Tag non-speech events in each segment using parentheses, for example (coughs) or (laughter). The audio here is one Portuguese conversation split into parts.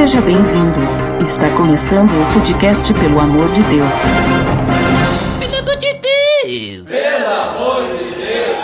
Seja bem-vindo. Está começando o podcast Pelo Amor de Deus. Pelo amor de Deus! Pelo amor de Deus!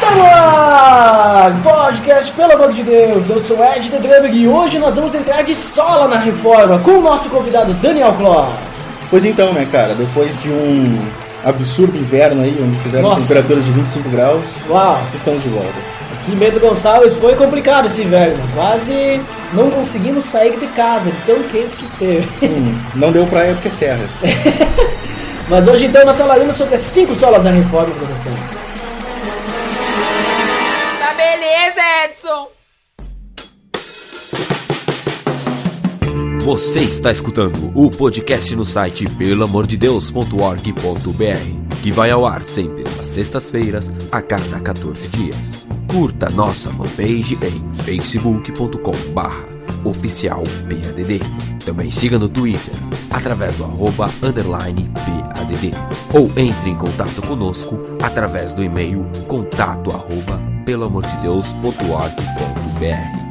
Tá Podcast, pelo amor de Deus! Eu sou Ed The Drummer e hoje nós vamos entrar de sola na reforma com o nosso convidado Daniel Kloss. Pois então, né, cara, depois de um absurdo inverno aí, onde fizeram Nossa. temperaturas de 25 graus, Uau! estamos de volta. Aqui em Bento Gonçalves foi complicado esse inverno. Quase não conseguimos sair de casa, de tão quente que esteve. Hum, não deu praia porque é serra. (laughs) Mas hoje então nós falaremos sobre as 5 solas da reforma protestante. Tá beleza, Edson! Você está escutando o podcast no site pelamordedeus.org.br, que vai ao ar sempre às sextas-feiras, a cada 14 dias. Curta nossa fanpage em facebook.com oficial PADD. Também siga no Twitter, através do arroba underline PADD. Ou entre em contato conosco através do e-mail contato arroba pelamordedeus.org.br.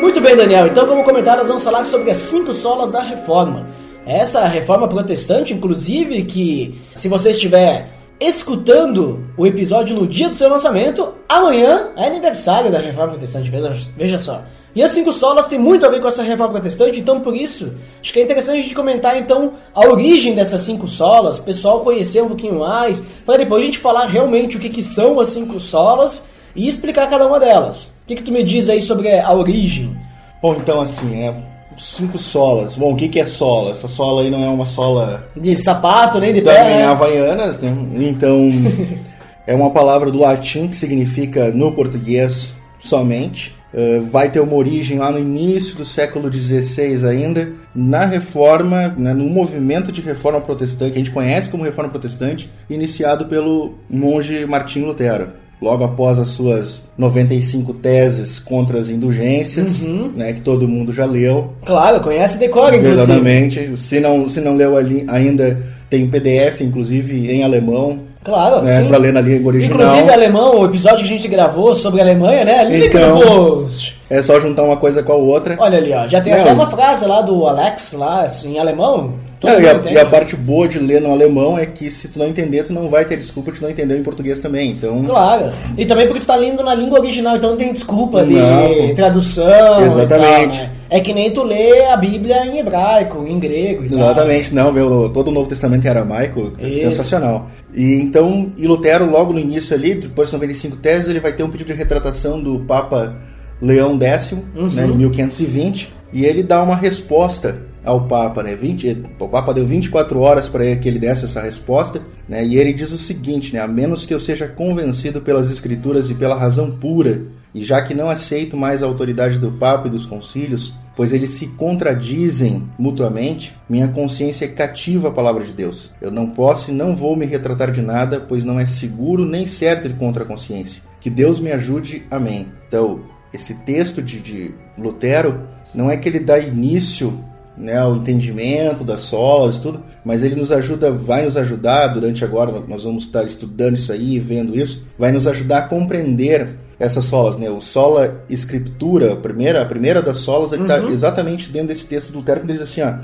Muito bem, Daniel. Então, como comentário, nós vamos falar sobre as cinco solas da reforma. Essa reforma protestante, inclusive, que se você estiver escutando o episódio no dia do seu lançamento, amanhã é aniversário da reforma protestante. Veja, veja só. E as cinco solas tem muito a ver com essa reforma protestante, então por isso acho que é interessante a gente comentar então a origem dessas cinco solas, o pessoal conhecer um pouquinho mais, para depois a gente falar realmente o que, que são as cinco solas e explicar cada uma delas. O que, que tu me diz aí sobre a origem? Bom, então assim, né, cinco solas. Bom, o que que é sola? Essa sola aí não é uma sola De sapato, nem de também pé, né? havaianas, né? Então, (laughs) é uma palavra do latim que significa no português somente. Uh, vai ter uma origem lá no início do século XVI ainda, na reforma, né, no movimento de reforma protestante, que a gente conhece como reforma protestante, iniciado pelo monge Martim Lutero. Logo após as suas 95 teses contra as indulgências, né, que todo mundo já leu, Claro, conhece e decora, inclusive. Exatamente. Se não, se não leu ali ainda, tem PDF, inclusive em alemão, Claro, né, sim. para ler na língua original. Inclusive alemão, o episódio que a gente gravou sobre a Alemanha, né? Link Então- no post. É só juntar uma coisa com a outra. Olha ali, ó. Já tem Não. até uma frase lá do Alex, lá, assim, em alemão. Não, e, a, e a parte boa de ler no alemão é que se tu não entender, tu não vai ter desculpa de não entender em português também. Então, Claro. E também porque tu tá lendo na língua original, então não tem desculpa de Não. tradução. Exatamente. tal, né? É que nem tu lê a Bíblia em hebraico, em grego e tal. Exatamente, não, meu, todo o Novo Testamento em aramaico, é Isso. sensacional. E então, e Lutero, logo no início ali, depois de 95 teses, ele vai ter um pedido de retratação do Papa Leão X, Uhum. né, em 1520, e ele dá uma resposta ao Papa, né? 20, o Papa deu 24 horas para que ele desse essa resposta, né? E ele diz o seguinte, né? A menos que eu seja convencido pelas escrituras e pela razão pura, e já que não aceito mais a autoridade do Papa e dos concílios, pois eles se contradizem mutuamente, minha consciência é cativa à palavra de Deus. Eu não posso e não vou me retratar de nada, pois não é seguro nem certo ir contra a consciência. Que Deus me ajude. Amém. Então, esse texto de, de Lutero não é que ele dá início né, ao entendimento das solas e tudo, mas ele nos ajuda, vai nos ajudar durante agora, nós vamos estar estudando isso aí, vendo isso, vai nos ajudar a compreender essas solas, né? O sola escritura, a primeira, a primeira das solas, ele está exatamente dentro desse texto do que ele diz assim, ó,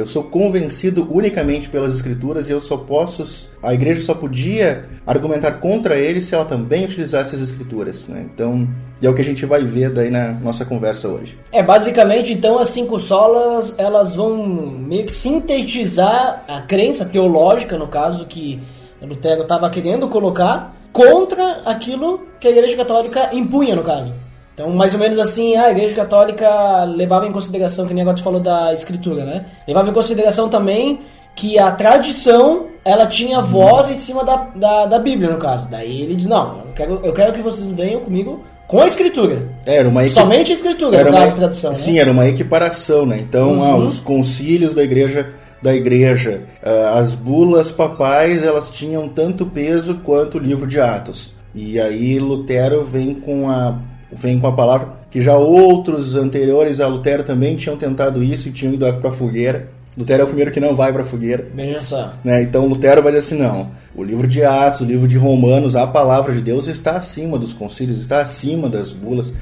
eu sou convencido unicamente pelas escrituras e eu só posso. A igreja só podia argumentar contra ele se ela também utilizasse as escrituras. Né? Então, é o que a gente vai ver daí na nossa conversa hoje. É, basicamente, então, as cinco solas, elas vão meio que sintetizar a crença teológica, no caso, que Lutero estava querendo colocar, contra aquilo que a Igreja Católica impunha, no caso. Então, mais ou menos assim, a Igreja Católica levava em consideração, que nem agora tu falou da Escritura, né? Levava em consideração também que a tradição, ela tinha voz em cima da, da, da Bíblia, no caso. Daí ele diz, não, eu quero, eu quero que vocês venham comigo com a Escritura. Era uma equi- Somente a Escritura, era no uma, caso de tradução. Sim, né? era uma equiparação, né? Então, Uhum. ah, os concílios da igreja da igreja, ah, as bulas papais, elas tinham tanto peso quanto o livro de Atos. E aí Lutero vem com a vem com a palavra que já outros anteriores a Lutero também tinham tentado isso e tinham ido para a fogueira. Lutero é o primeiro que não vai para a fogueira. Só. Né? Então Lutero vai dizer assim, não, o livro de Atos, o livro de Romanos, a palavra de Deus está acima dos concílios, está acima das bulas.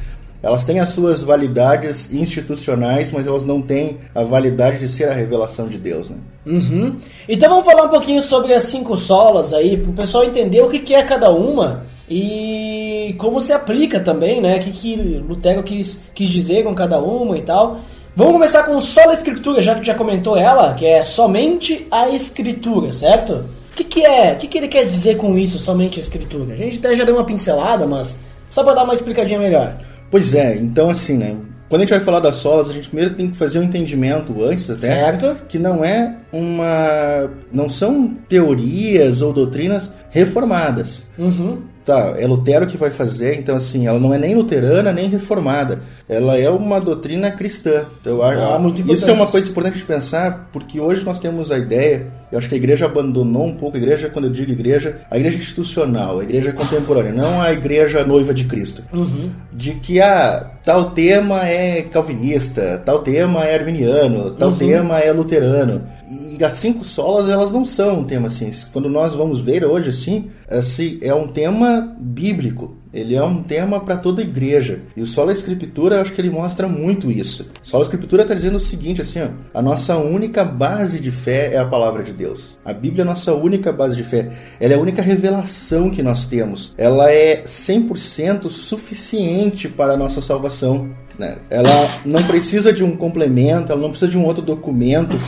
Elas têm as suas validades institucionais, mas elas não têm a validade de ser a revelação de Deus. Né? Uhum. Então vamos falar um pouquinho sobre as cinco solas aí, para o pessoal entender o que, que é cada uma e como se aplica também, né? O que, que Lutero quis, quis dizer com cada uma e tal. Vamos começar com só a escritura, já que já comentou ela, que é somente a escritura, certo? O que, que é? O que, que ele quer dizer com isso, somente a escritura? A gente até já deu uma pincelada, mas só para dar uma explicadinha melhor. Pois é, então assim, né? Quando a gente vai falar das solas, a gente primeiro tem que fazer um entendimento antes até, certo. que não é uma, não são teorias ou doutrinas reformadas. Uhum. Tá, é Lutero que vai fazer, então assim, ela não é nem luterana nem reformada. Ela é uma doutrina cristã. Então, ah, isso é uma coisa importante de pensar, porque hoje nós temos a ideia, eu acho que a igreja abandonou um pouco, a igreja, quando eu digo igreja, a igreja institucional, a igreja contemporânea, não a igreja noiva de Cristo. Uhum. De que ah, tal tema é calvinista, tal tema é arminiano, tal uhum. tema é luterano. E as cinco solas, elas não são um tema assim. Quando nós vamos ver hoje, assim, assim é um tema bíblico. Ele é um tema para toda a igreja. E o Sola Escritura, acho que ele mostra muito isso. Sola Escritura está dizendo o seguinte, assim, ó, a nossa única base de fé é a palavra de Deus. A Bíblia é a nossa única base de fé. Ela é a única revelação que nós temos. Ela é 100% suficiente para a nossa salvação. Né? Ela não precisa de um complemento, ela não precisa de um outro documento.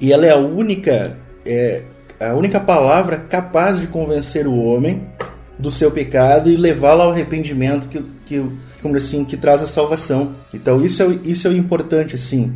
E ela é a única, é, a única palavra capaz de convencer o homem do seu pecado e levá-lo ao arrependimento que, que, como assim, que traz a salvação. Então isso é, isso é o importante, assim.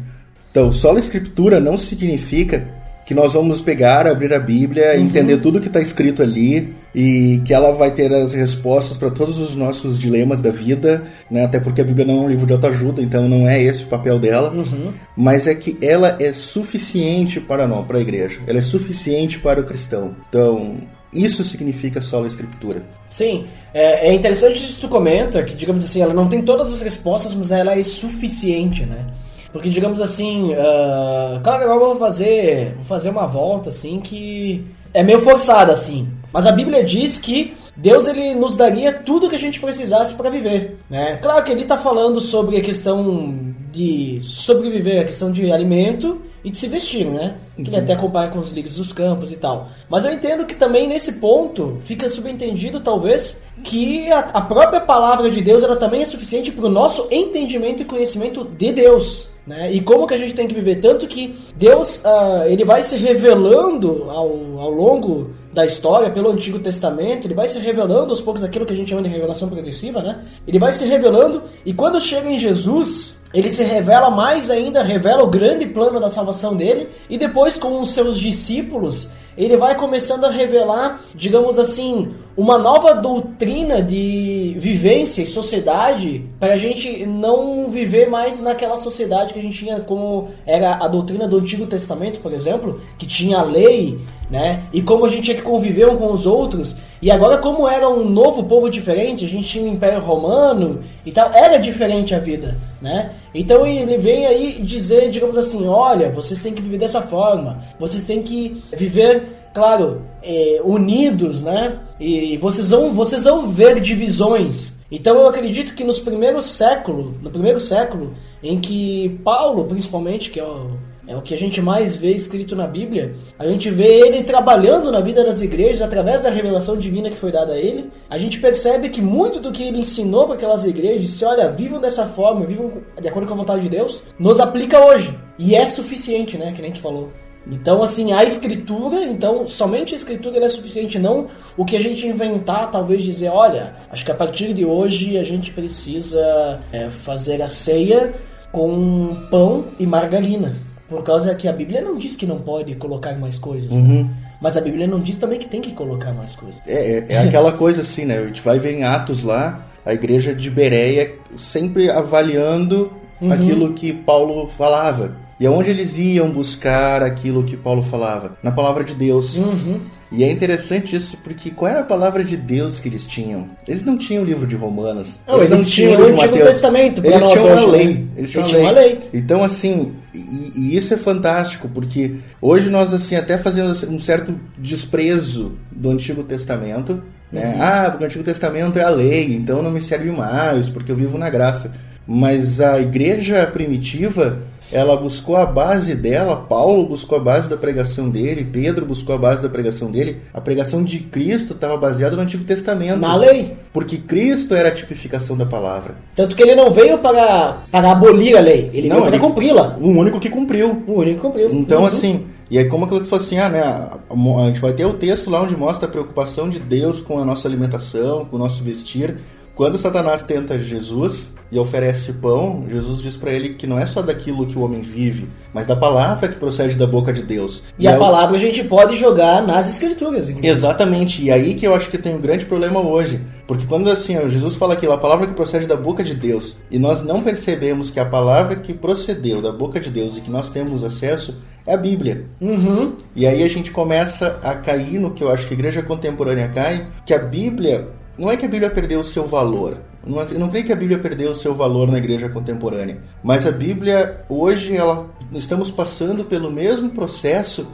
Então, só a escritura não significa que nós vamos pegar, abrir a Bíblia, uhum. entender tudo que está escrito ali e que ela vai ter as respostas para todos os nossos dilemas da vida, né? Até porque a Bíblia não é um livro de autoajuda, então não é esse o papel dela. Uhum. Mas é que ela é suficiente para nós, para a igreja. Ela é suficiente para o cristão. Então, isso significa só a escritura. Sim, é, é interessante isso que tu comenta, que digamos assim, ela não tem todas as respostas, mas ela é suficiente, né? Porque digamos assim, uh, claro que agora eu vou fazer, vou fazer uma volta assim que é meio forçada assim. Mas a Bíblia diz que Deus ele nos daria tudo que a gente precisasse para viver, né? Claro que ele está falando sobre a questão de sobreviver, a questão de alimento e de se vestir, né? Que ele uhum. até compara com os lírios dos campos e tal. Mas eu entendo que também nesse ponto fica subentendido, talvez, que a, a própria palavra de Deus ela também é suficiente para o nosso entendimento e conhecimento de Deus. Né? E como que a gente tem que viver? Tanto que Deus uh, ele vai se revelando ao, ao longo da história pelo Antigo Testamento, ele vai se revelando aos poucos aquilo que a gente chama de revelação progressiva, né? Ele vai se revelando e quando chega em Jesus, ele se revela mais ainda, revela o grande plano da salvação dele, e depois com os seus discípulos, ele vai começando a revelar, digamos assim, uma nova doutrina de vivência e sociedade para a gente não viver mais naquela sociedade que a gente tinha como era a doutrina do Antigo Testamento, por exemplo, que tinha a lei, né? E como a gente tinha que conviver um com os outros. E agora como era um novo povo diferente, a gente tinha o Império Romano e tal, era diferente a vida, né? Então ele vem aí dizer, digamos assim, olha, vocês têm que viver dessa forma, vocês têm que viver, claro, é, unidos, né? E vocês vão, vocês vão ver divisões. Então eu acredito que nos primeiros séculos, no primeiro século, em que Paulo, principalmente, que é o é o que a gente mais vê escrito na Bíblia. A gente vê ele trabalhando na vida das igrejas através da revelação divina que foi dada a ele. A gente percebe que muito do que ele ensinou para aquelas igrejas, disse: olha, vivam dessa forma, vivam de acordo com a vontade de Deus, nos aplica hoje. E é suficiente, né? Que nem a gente falou. Então, assim, a escritura, então, somente a escritura é suficiente, não o que a gente inventar, talvez dizer, olha, acho que a partir de hoje a gente precisa é, fazer a ceia com pão e margarina. Por causa que a Bíblia não diz que não pode colocar mais coisas. Né? Uhum. Né? Mas a Bíblia não diz também que tem que colocar mais coisas. É, é, é aquela (laughs) coisa assim, né? A gente vai ver em Atos lá, a igreja de Bereia sempre avaliando uhum. aquilo que Paulo falava. E aonde eles iam buscar aquilo que Paulo falava? Na palavra de Deus. Uhum. E é interessante isso porque qual era a palavra de Deus que eles tinham? Eles não tinham o livro de Romanos. Não, eles tinham o livro o de Antigo Mateus. Testamento Eles nós tinham hoje, a lei. Eles Eles tinham, tinham a a lei. lei. Então, assim, e, e isso é fantástico porque hoje nós, assim, até fazemos um certo desprezo do Antigo Testamento. Né? Ah, porque o Antigo Testamento é a lei, então não me serve mais, porque eu vivo na graça. Mas a igreja primitiva, ela buscou a base dela, Paulo buscou a base da pregação dele, Pedro buscou a base da pregação dele. A pregação de Cristo estava baseada no Antigo Testamento. Na lei. Porque Cristo era a tipificação da palavra. Tanto que ele não veio para, para abolir a lei, ele Não, veio para cumpri-la. O único que cumpriu. O único que cumpriu. Então, Uhum. assim, e aí como aquilo que falou assim, ah, né, a gente vai ter o texto lá onde mostra a preocupação de Deus com a nossa alimentação, com o nosso vestir. Quando Satanás tenta Jesus e oferece pão, Jesus diz pra ele que não é só daquilo que o homem vive, mas da palavra que procede da boca de Deus. E a é o- palavra a gente pode jogar nas escrituras. inclusive. Exatamente, e aí que eu acho que tem um grande problema hoje. Porque quando assim, ó, Jesus fala aquilo, a palavra que procede da boca de Deus, e nós não percebemos que a palavra que procedeu da boca de Deus e que nós temos acesso é a Bíblia. Uhum. E aí a gente começa a cair no que eu acho que a igreja contemporânea cai, que a Bíblia, não é que a Bíblia perdeu o seu valor. Não, é- eu não creio que a Bíblia perdeu o seu valor na igreja contemporânea. Mas a Bíblia, hoje, ela, estamos passando pelo mesmo processo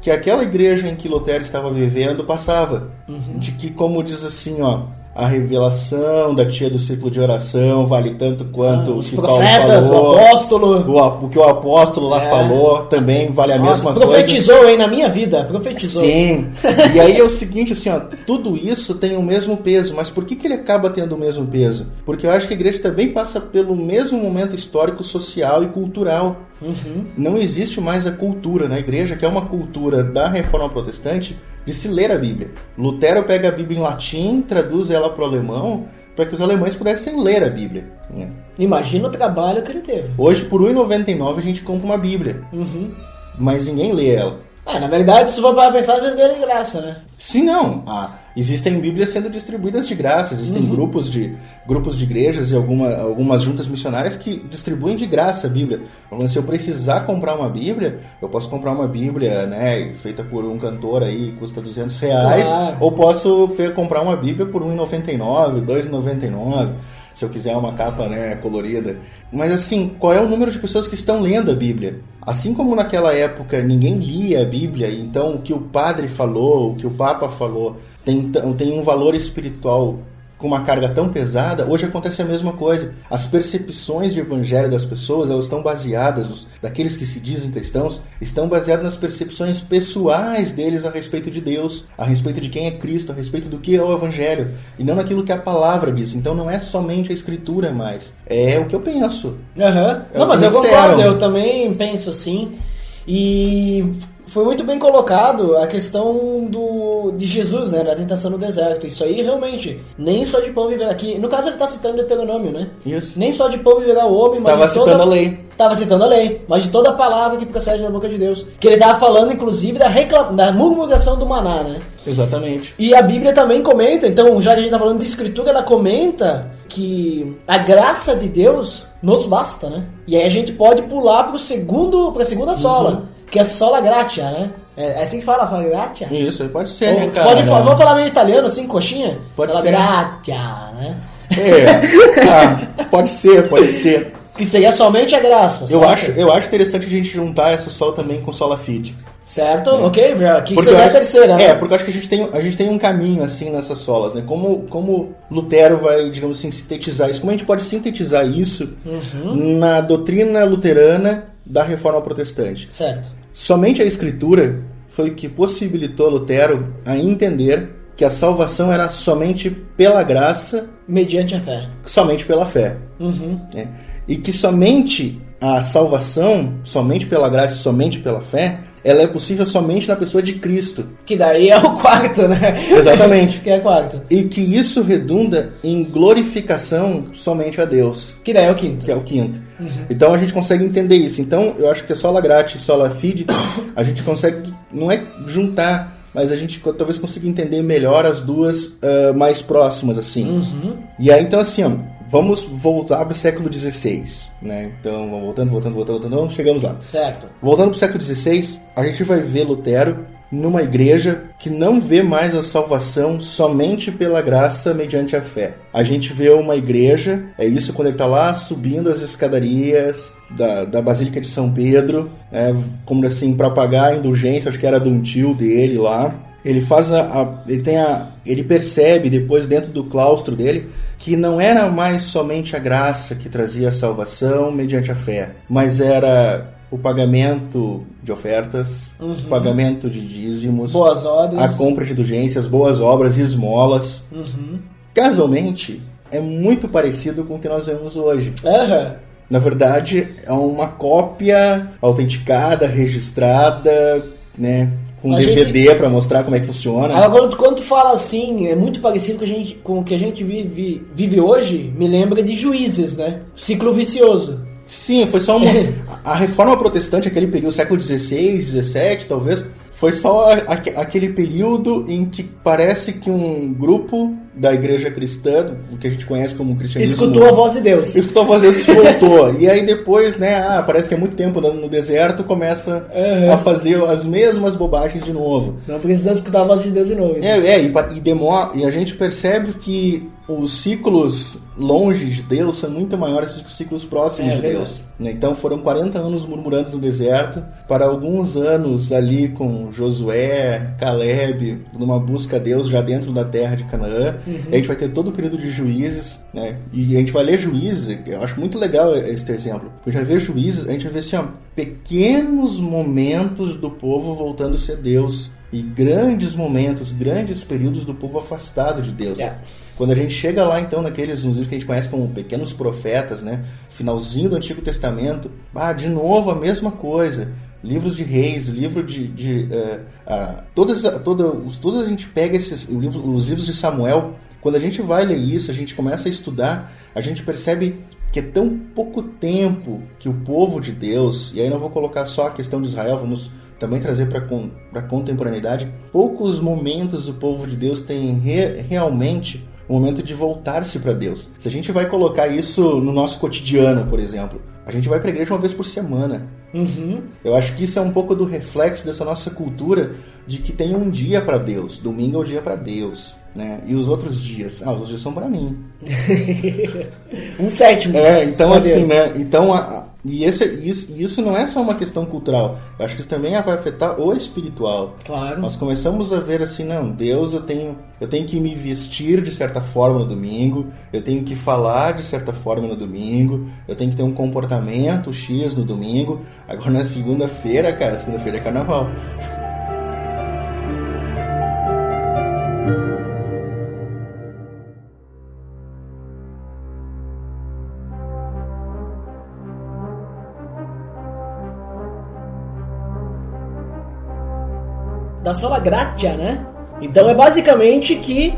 que aquela igreja em que Lutero estava vivendo passava. De que, como diz assim, ó, a revelação da tia do ciclo de oração vale tanto quanto Ah, Os o que profetas, Paulo falou. o apóstolo. O, o que o apóstolo lá É. falou também vale a Nossa, mesma coisa. profetizou, hein, na minha vida. Profetizou. Sim. e aí é o seguinte, assim, ó, tudo isso tem o mesmo peso, mas por que, que ele acaba tendo o mesmo peso? Porque eu acho que a igreja também passa pelo mesmo momento histórico, social e cultural. Não existe mais a cultura na igreja, que é uma cultura da reforma protestante, de se ler a Bíblia. Lutero pega a Bíblia em latim, traduz ela para o alemão, para que os alemães pudessem ler a Bíblia. né? Imagina o trabalho que ele teve. Hoje, por R$ 1,99, a gente compra uma Bíblia, Uhum. mas ninguém lê ela. Ah, na verdade, se for para pensar, vocês ganham de graça, né? Sim, não. Ah, existem Bíblias sendo distribuídas de graça, existem grupos de grupos de igrejas e alguma, algumas juntas missionárias que distribuem de graça a Bíblia. Então, se eu precisar comprar uma Bíblia, eu posso comprar uma Bíblia, né, feita por um cantor aí, custa 200 reais, Claro. ou posso comprar uma Bíblia por R$ 1,99, R$ 2,99, se eu quiser uma capa, né, colorida. Mas assim, qual é o número de pessoas que estão lendo a Bíblia? Assim como naquela época ninguém lia a Bíblia, então o que o padre falou, o que o papa falou, tem, tem um valor espiritual com uma carga tão pesada, hoje acontece a mesma coisa. As percepções de evangelho das pessoas, elas estão baseadas, os, daqueles que se dizem cristãos, estão baseadas nas percepções pessoais deles a respeito de Deus, a respeito de quem é Cristo, a respeito do que é o evangelho, e não naquilo que a palavra diz. Então não é somente a escritura mais, é o que eu penso. Aham. É Não, mas eu concordo, eu também penso assim. E foi muito bem colocado a questão do de Jesus, né, da tentação no deserto. Isso aí realmente, nem só de pão viverá aqui. No caso ele está citando Deuteronômio, né? Isso. Nem só de pão viverá o homem, mas Tava de toda citando a lei. Tava citando a lei, mas de toda a palavra que procede da boca de Deus. Que ele tava falando inclusive da recla... da murmuração do maná, né? Exatamente. E a Bíblia também comenta, então, já que a gente tá falando de escritura, ela comenta que a graça de Deus nos basta, né? E aí a gente pode pular pro segundo, pra segunda sola, que é sola gratia, né? É, é assim que fala, sola gratia? Isso, pode ser, Ou- né, cara? pode falar, vamos falar meio italiano, assim, coxinha? Pode Sola ser. gratia, né? É, tá, pode ser, pode ser. Que seria somente a graça, Eu acho, eu acho interessante a gente juntar essa sol também com sola feed. Certo? Ok, já- que Porque seria eu a acho- terceira, né? É, porque eu acho que a gente tem, a gente tem um caminho assim nessas solas, né? Como, como Lutero vai, digamos assim, sintetizar isso? Como a gente pode sintetizar isso Uhum. na doutrina luterana da reforma protestante? Certo. Somente a escritura foi o que possibilitou Lutero a entender que a salvação era somente pela graça, Mediante a fé. somente pela fé. Uhum. né? E que somente a salvação, somente pela graça somente pela fé, ela é possível somente na pessoa de Cristo. Que daí é o quarto, né? Exatamente. (laughs) que é quarto. E que isso redunda em glorificação somente a Deus, Que daí é o quinto. que é o quinto. Então a gente consegue entender isso. Então eu acho que a sola grátis e sola fide, (coughs) a gente consegue, não é juntar, mas a gente talvez consiga entender melhor as duas ah, mais próximas, assim. E aí então assim, ó, vamos voltar para o século XVI, né? Então, voltando, voltando, voltando, voltando, chegamos lá. Certo. Voltando para o século XVI, a gente vai ver Lutero numa igreja que não vê mais a salvação somente pela graça mediante a fé. A gente vê uma igreja, é isso quando ele está lá subindo as escadarias da, da Basílica de São Pedro, é, como assim, para pagar a indulgência, acho que era de um tio dele lá. Ele faz a, a, ele tem a ele percebe depois dentro do claustro dele que não era mais somente a graça que trazia a salvação mediante a fé, mas era o pagamento de ofertas, uhum. o pagamento de dízimos, boas obras, a compra de indulgências, boas obras e esmolas. Uhum. Casualmente, é muito parecido com o que nós vemos hoje. Uhum. Na verdade, é uma cópia autenticada, registrada, né? Com a DVD gente... para mostrar como é que funciona. Agora, quando, quando tu fala assim, é muito parecido com, a gente, com o que a gente vive, vive hoje, me lembra de juízes, né? Ciclo vicioso. Sim, foi só uma. (laughs) a reforma protestante, aquele período, século XVI, XVII, talvez, foi só aquele período em que parece que um grupo da igreja cristã, o que a gente conhece como cristianismo... Escutou a voz de Deus. Escutou a voz de Deus e voltou. (laughs) e aí depois, né, ah, parece que é muito tempo andando no deserto, começa uhum. a fazer as mesmas bobagens de novo. Não precisamos escutar a voz de Deus de novo. É, é e, e, demora, e a gente percebe que os ciclos longe de Deus são muito maiores do que os ciclos próximos é, de Deus. Né? Então foram 40 anos murmurando no deserto, para alguns anos ali com Josué, Caleb, numa busca a Deus já dentro da terra de Canaã. Uhum. A gente vai ter todo o período de juízes, né? E a gente vai ler juízes, eu acho muito legal esse exemplo. A gente vai ver juízes, a gente vai ver assim, ó, pequenos momentos do povo voltando a Deus. E grandes momentos, grandes períodos do povo afastado de Deus. Yeah. Quando a gente chega lá, então, naqueles livros que a gente conhece como pequenos profetas, né? Finalzinho do Antigo Testamento, ah, de novo a mesma coisa. Livros de reis, livro de. de uh, uh, todas, todas, todas a gente pega esses os livros de Samuel. Quando a gente vai ler isso, a gente começa a estudar, a gente percebe que é tão pouco tempo que o povo de Deus, e aí não vou colocar só a questão de Israel, vamos também trazer para a contemporaneidade, poucos momentos o povo de Deus tem re, realmente o momento de voltar-se para Deus. Se a gente vai colocar isso no nosso cotidiano, por exemplo, a gente vai para a igreja uma vez por semana. Uhum. Eu acho que isso é um pouco do reflexo dessa nossa cultura de que tem um dia para Deus. Domingo é o dia para Deus, né? E os outros dias, ah, os outros dias são para mim. (laughs) um sétimo. É, então assim, Deus. né? Então a, e esse, isso, isso não é só uma questão cultural. Eu acho que isso também vai afetar o espiritual. Claro. Nós começamos a ver assim, não, Deus, eu tenho, eu tenho que me vestir de certa forma no domingo, eu tenho que falar de certa forma no domingo, eu tenho que ter um comportamento X no domingo. Agora na segunda-feira, cara, segunda-feira é carnaval. Da sola gratia, né? Então é basicamente que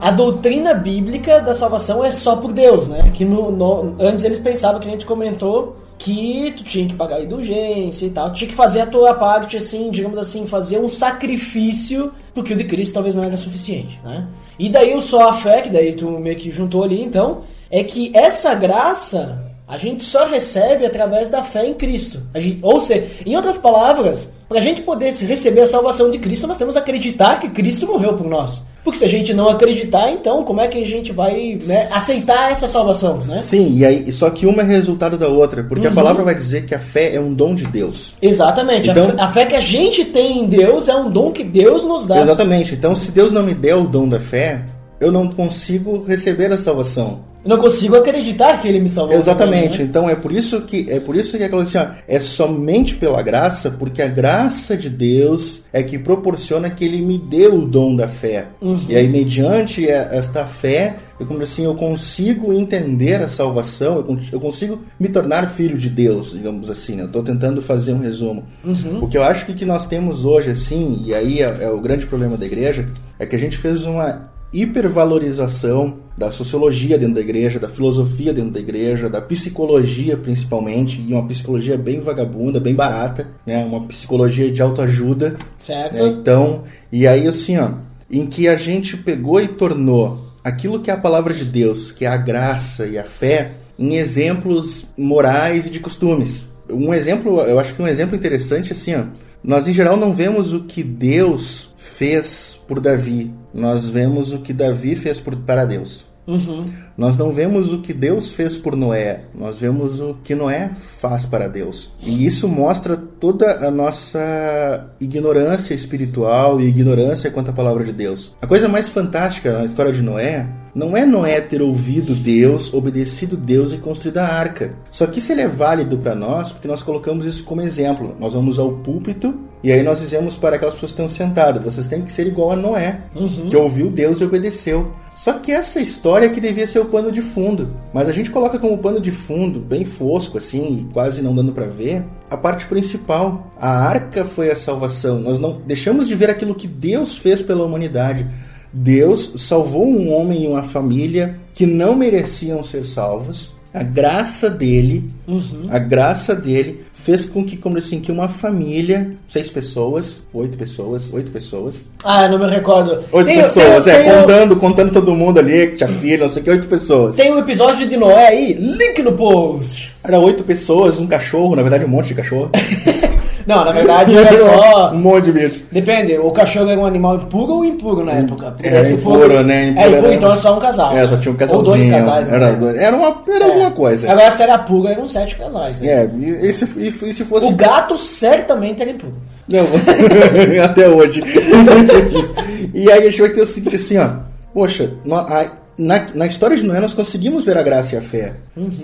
a doutrina bíblica da salvação é só por Deus, né? Que no, no, antes eles pensavam que a gente comentou que tu tinha que pagar indulgência e tal, tinha que fazer a tua parte, assim, digamos assim, fazer um sacrifício, porque o de Cristo talvez não era suficiente, né? E daí o só a fé, que daí tu meio que juntou ali, então, é que essa graça a gente só recebe através da fé em Cristo. Gente, ou seja, em outras palavras, para a gente poder receber a salvação de Cristo, nós temos que acreditar que Cristo morreu por nós. Porque se a gente não acreditar, então como é que a gente vai né, aceitar essa salvação, né? Sim, e aí só que uma é resultado da outra, porque uhum. a palavra vai dizer que a fé é um dom de Deus. Exatamente. Então, a, fé, a fé que a gente tem em Deus é um dom que Deus nos dá. Exatamente. Então, se Deus não me der o dom da fé, eu não consigo receber a salvação. Eu não consigo acreditar que ele me salvou. Exatamente. Também, né? Então é por isso que é por isso que é assim, ó, é somente pela graça, porque a graça de Deus é que proporciona que ele me dê o dom da fé. Uhum. E aí mediante esta fé, eu como assim, eu consigo entender a salvação, eu consigo me tornar filho de Deus, digamos assim. Né? Eu estou tentando fazer um resumo. Uhum. O que eu acho que, que nós temos hoje assim, e aí é, é o grande problema da igreja, é que a gente fez uma hipervalorização da sociologia dentro da igreja, da filosofia dentro da igreja, da psicologia principalmente, e uma psicologia bem vagabunda, bem barata, né? Uma psicologia de autoajuda. Certo. Né? Então, e aí assim, ó, em que a gente pegou e tornou aquilo que é a palavra de Deus, que é a graça e a fé, em exemplos morais e de costumes. Um exemplo, eu acho que um exemplo interessante assim, ó, nós em geral não vemos o que Deus fez por Davi, nós vemos o que Davi fez por, para Deus. Uhum. Nós não vemos o que Deus fez por Noé, nós vemos o que Noé faz para Deus. E isso mostra toda a nossa ignorância espiritual e ignorância quanto à palavra de Deus. A coisa mais fantástica na história de Noé não é Noé ter ouvido Deus, obedecido Deus e construído a arca. Só que isso ele é válido para nós porque nós colocamos isso como exemplo. Nós vamos ao púlpito e aí nós dizemos para aquelas pessoas que estão sentadas: vocês têm que ser igual a Noé, que ouviu Deus e obedeceu. Só que essa história que devia ser o pano de fundo. Mas a gente coloca como pano de fundo, bem fosco assim, e quase não dando para ver, a parte principal. A arca foi a salvação. Nós não deixamos de ver aquilo que Deus fez pela humanidade. Deus salvou um homem e uma família que não mereciam ser salvos. A graça dele, a graça dele fez com que, como assim, que uma família, seis pessoas, oito pessoas, oito pessoas, Ah, não me recordo. oito Tem- pessoas, tem- é, tem o- contando, contando todo mundo ali, que tinha filho, não sei o que, oito pessoas. Tem um episódio de Noé aí, link no post. Era oito pessoas, um cachorro, na verdade um monte de cachorro. (laughs) Não, na verdade era só. (laughs) um monte de bicho. Depende, o cachorro era um animal impuro ou impuro na época? Porque Era se for- impuro, né? Impuro é impuro, era- então é só um casal. É, só tinha um Ou casalzinho. dois casais, né? Era, dois- era, uma, era É. alguma coisa. Agora se era puro, eram sete casais. né? É, e, e se, e, e se fosse. O gato certamente era impuro. Não, (laughs) até hoje. (laughs) e aí a gente vai ter o seguinte assim, ó. Poxa, a- na, na história de Noé nós conseguimos ver a graça e a fé.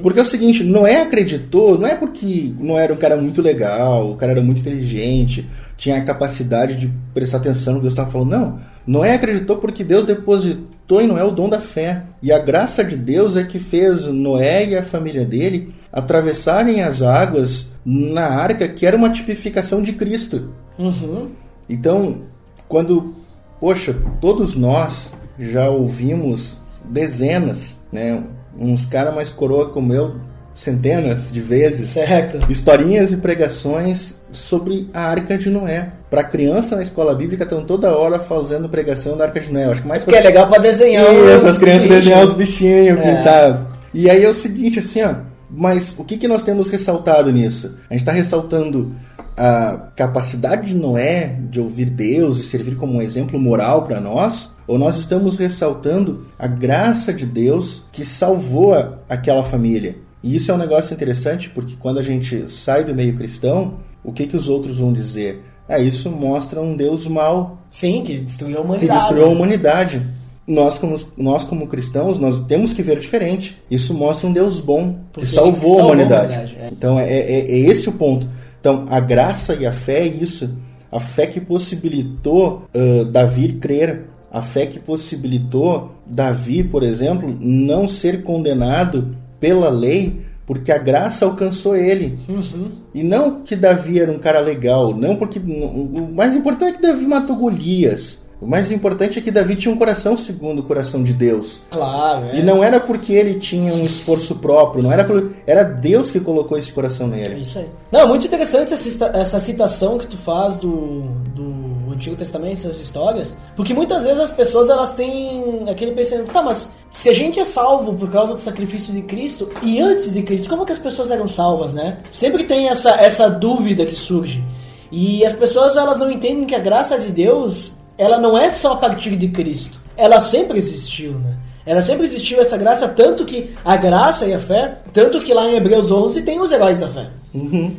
Porque é o seguinte, Noé acreditou, não é porque Noé era um cara muito legal, o cara era muito inteligente, tinha a capacidade de prestar atenção no que Deus estava falando. Não. Noé acreditou porque Deus depositou em Noé o dom da fé. E a graça de Deus é que fez Noé e a família dele atravessarem as águas na arca, que era uma tipificação de Cristo. Uhum. Então, quando, poxa, todos nós já ouvimos dezenas, né? Uns caras mais coroa como eu, centenas de vezes, Certo. historinhas e pregações sobre a Arca de Noé. Para criança na escola bíblica estão toda hora fazendo pregação da Arca de Noé. Eu acho que mais Porque é legal pra desenhar Isso, as crianças desenhar os bichinhos, É. pintar. E aí é o seguinte, assim, ó. Mas o que, que nós temos ressaltado nisso? A gente está ressaltando a capacidade de Noé de ouvir Deus e servir como um exemplo moral para nós? Ou nós estamos ressaltando a graça de Deus que salvou a- aquela família? E isso é um negócio interessante porque quando a gente sai do meio cristão, o que, que os outros vão dizer? É, isso mostra um Deus mau, Sim, que destruiu a que humanidade. destruiu a humanidade. Nós como, nós, como cristãos, nós temos que ver diferente. Isso mostra um Deus bom, Porque que salvou, salvou a a humanidade. humanidade, é. Então, é, é- é esse o ponto. Então, a graça e a fé é isso. A fé que possibilitou ah, Davi crer. A fé que possibilitou Davi, por exemplo, não ser condenado pela lei porque a graça alcançou ele. Uhum. E não que Davi era um cara legal, não porque o mais importante é que Davi matou Golias. O mais importante é que Davi tinha um coração segundo o coração de Deus. Claro, é. E não era porque ele tinha um esforço próprio, não era por, era Deus que colocou esse coração nele. Isso aí. Não, muito interessante essa, essa citação que tu faz do, do Antigo Testamento, essas histórias, porque muitas vezes as pessoas elas têm aquele pensamento, tá, mas se a gente é salvo por causa do sacrifício de Cristo e antes de Cristo, como que as pessoas eram salvas, né? Sempre tem essa, essa dúvida que surge. E as pessoas elas não entendem que a graça de Deus, ela não é só a partir de Cristo. Ela sempre existiu, né? Ela sempre existiu essa graça, tanto que a graça e a fé, tanto que lá em Hebreus 11 tem os heróis da fé.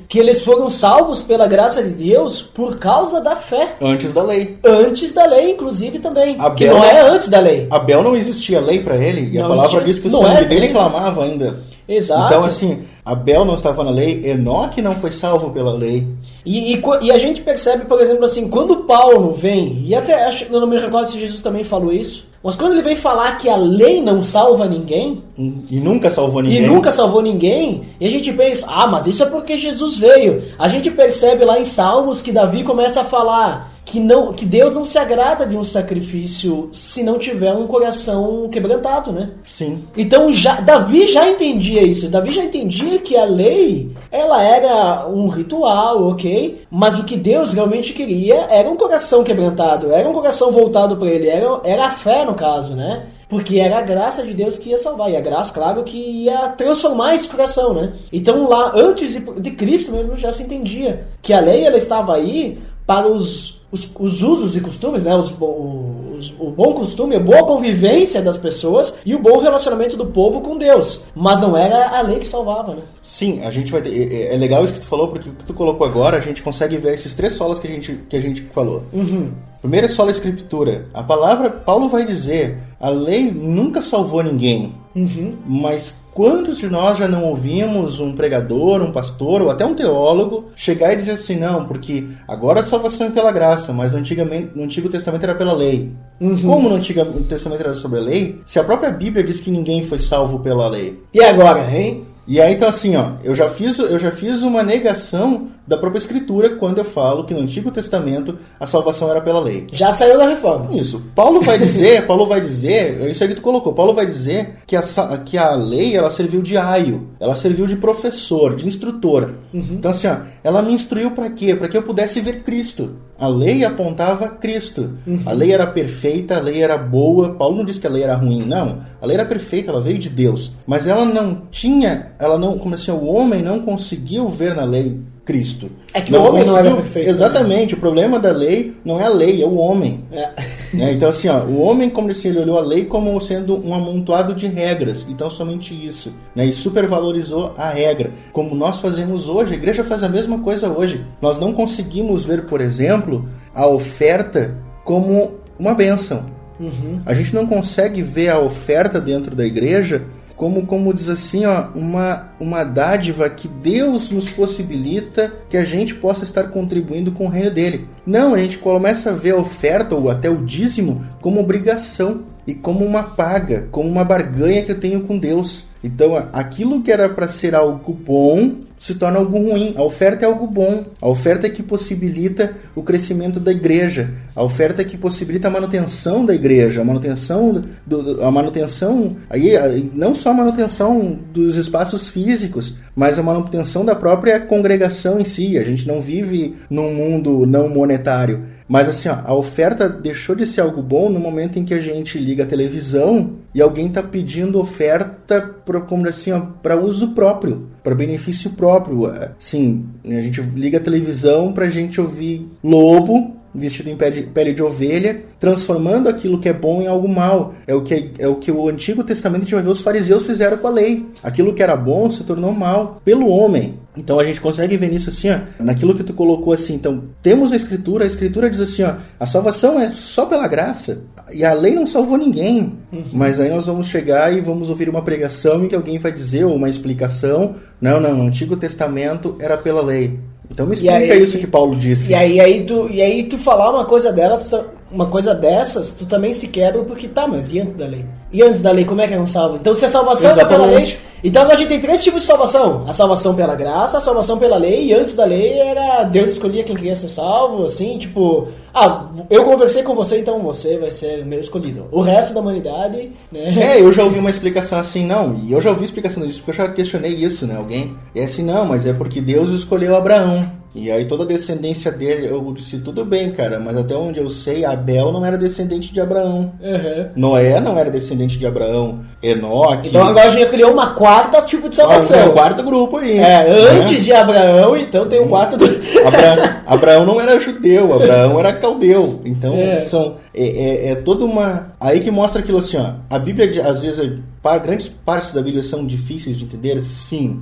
Que eles foram salvos pela graça de Deus por causa da fé. Antes da lei. Antes da lei, inclusive, também. Abel- que não é antes da lei. Abel não existia lei para ele, e a Não palavra existia. diz que o sangue é dele clamava ainda. Exato. Então, assim, Abel não estava na lei, Enoque não foi salvo pela lei. E, e, e a gente percebe, por exemplo, assim, quando Paulo vem, e até acho, eu não me recordo se Jesus também falou isso, mas quando ele vem falar que a lei não salva ninguém, E nunca salvou ninguém. e nunca salvou ninguém, e a gente pensa, ah, mas isso é porque Jesus veio. A gente percebe lá em Salmos que Davi começa a falar que, não, que Deus não se agrada de um sacrifício se não tiver um coração quebrantado, né? Sim. Então já, Davi já entendia isso. Davi já entendia que a lei ela era um ritual, ok? Mas o que Deus realmente queria era um coração quebrantado, era um coração voltado para ele, era, era a fé no caso, né? Porque era a graça de Deus que ia salvar. E a graça, claro, que ia transformar esse coração, né? Então lá, antes de, de Cristo mesmo, já se entendia que a lei ela estava aí para os, os, os usos e costumes, né? Os, os, o bom costume, a boa convivência das pessoas e o bom relacionamento do povo com Deus. Mas não era a lei que salvava, né? Sim, a gente vai ter. É, é legal isso que tu falou, porque o que tu colocou agora, a gente consegue ver esses três solas que a gente, que a gente falou. Uhum. Primeiro é sola escritura. A palavra, Paulo vai dizer, a lei nunca salvou ninguém. Uhum. Mas quantos de nós já não ouvimos um pregador, um pastor ou até um teólogo chegar e dizer assim, não, porque agora a salvação é pela graça, mas no, antigamente, no Antigo Testamento era pela lei. Uhum. Como no Antigo Testamento era sobre a lei, se a própria Bíblia diz que ninguém foi salvo pela lei? E agora, hein? E aí, então, assim, ó, eu já fiz, eu já fiz uma negação da própria Escritura quando eu falo que no Antigo Testamento a salvação era pela lei. Já saiu da reforma. Isso. Paulo vai dizer, (laughs) Paulo vai dizer, é isso aí que tu colocou, Paulo vai dizer que a, que a lei ela serviu de aio, ela serviu de professor, de instrutor. Uhum. Então, assim, ó, ela me instruiu para quê? Para que eu pudesse ver Cristo. A lei apontava Cristo. Uhum. A lei era perfeita, a lei era boa. Paulo não disse que a lei era ruim, não. A lei era perfeita, ela veio de Deus. Mas ela não tinha, ela não, como assim, o homem não conseguiu ver na lei Cristo. É que o homem não era perfeito, né? Exatamente. O problema da lei não é a lei, é o homem. É. Né? Então, assim, ó, o homem, como assim, ele olhou a lei como sendo um amontoado de regras. Então, somente isso. Né? E supervalorizou a regra. Como nós fazemos hoje, a igreja faz a mesma coisa hoje. Nós não conseguimos ver, por exemplo, a oferta como uma bênção. Uhum. A gente não consegue ver a oferta dentro da igreja como, como diz assim, ó, uma, uma dádiva que Deus nos possibilita que a gente possa estar contribuindo com o reino dele. Não, a gente começa a ver a oferta ou até o dízimo como obrigação e como uma paga, como uma barganha que eu tenho com Deus. Então, aquilo que era para ser algo bom se torna algo ruim. A oferta é algo bom. A oferta é que possibilita o crescimento da igreja. A oferta é que possibilita a manutenção da igreja, a manutenção do, a manutenção aí não só a manutenção dos espaços físicos, mas a manutenção da própria congregação em si. A gente não vive num mundo não monetário. Mas assim, ó, a oferta deixou de ser algo bom no momento em que a gente liga a televisão e alguém está pedindo oferta para como assim, para uso próprio, para benefício próprio. Sim, a gente liga a televisão para a gente ouvir lobo vestido em pele de ovelha, transformando aquilo que é bom em algo mal. É o que, é o, que o Antigo Testamento a ver os fariseus fizeram com a lei. Aquilo que era bom se tornou mal pelo homem. Então a gente consegue ver nisso assim, ó, naquilo que tu colocou assim. Então, temos a escritura, a escritura diz assim, ó, a salvação é só pela graça. E a lei não salvou ninguém. Uhum. Mas aí nós vamos chegar e vamos ouvir uma pregação em que alguém vai dizer ou uma explicação, não, não, no Antigo Testamento era pela lei. Então me explica aí- isso que Paulo disse. E aí, aí tu, e aí tu falar uma coisa delas, tu- uma coisa dessas, tu também se quebra porque tá, mas e antes da lei? E antes da lei, como é que é um salvo? Então se a salvação é pela lei. Exatamente. Então a gente tem três tipos de salvação: a salvação pela graça, a salvação pela lei, e antes da lei era Deus escolhia quem queria ser salvo, assim, tipo, ah, eu conversei com você, então você vai ser meu escolhido. O resto da humanidade, né? É, eu já ouvi uma explicação assim, não, e eu já ouvi explicação disso, porque eu já questionei isso, né, alguém. E é assim, não, mas é porque Deus escolheu Abraão. E aí toda a descendência dele, eu disse, tudo bem, cara, mas até onde eu sei, Abel não era descendente de Abraão. Uhum. Noé não era descendente de Abraão. Enoque. Então agora a gente criou uma quarta tipo de Ah, salvação. o quarto grupo aí. É, né? antes de Abraão, então tem o quarto do. (laughs) Abra- Abraão não era judeu, Abraão era caldeu. Então, É. são, é, é, é toda uma. Aí que mostra aquilo assim, ó. A Bíblia, às vezes, é- grandes partes da Bíblia são difíceis de entender? Sim.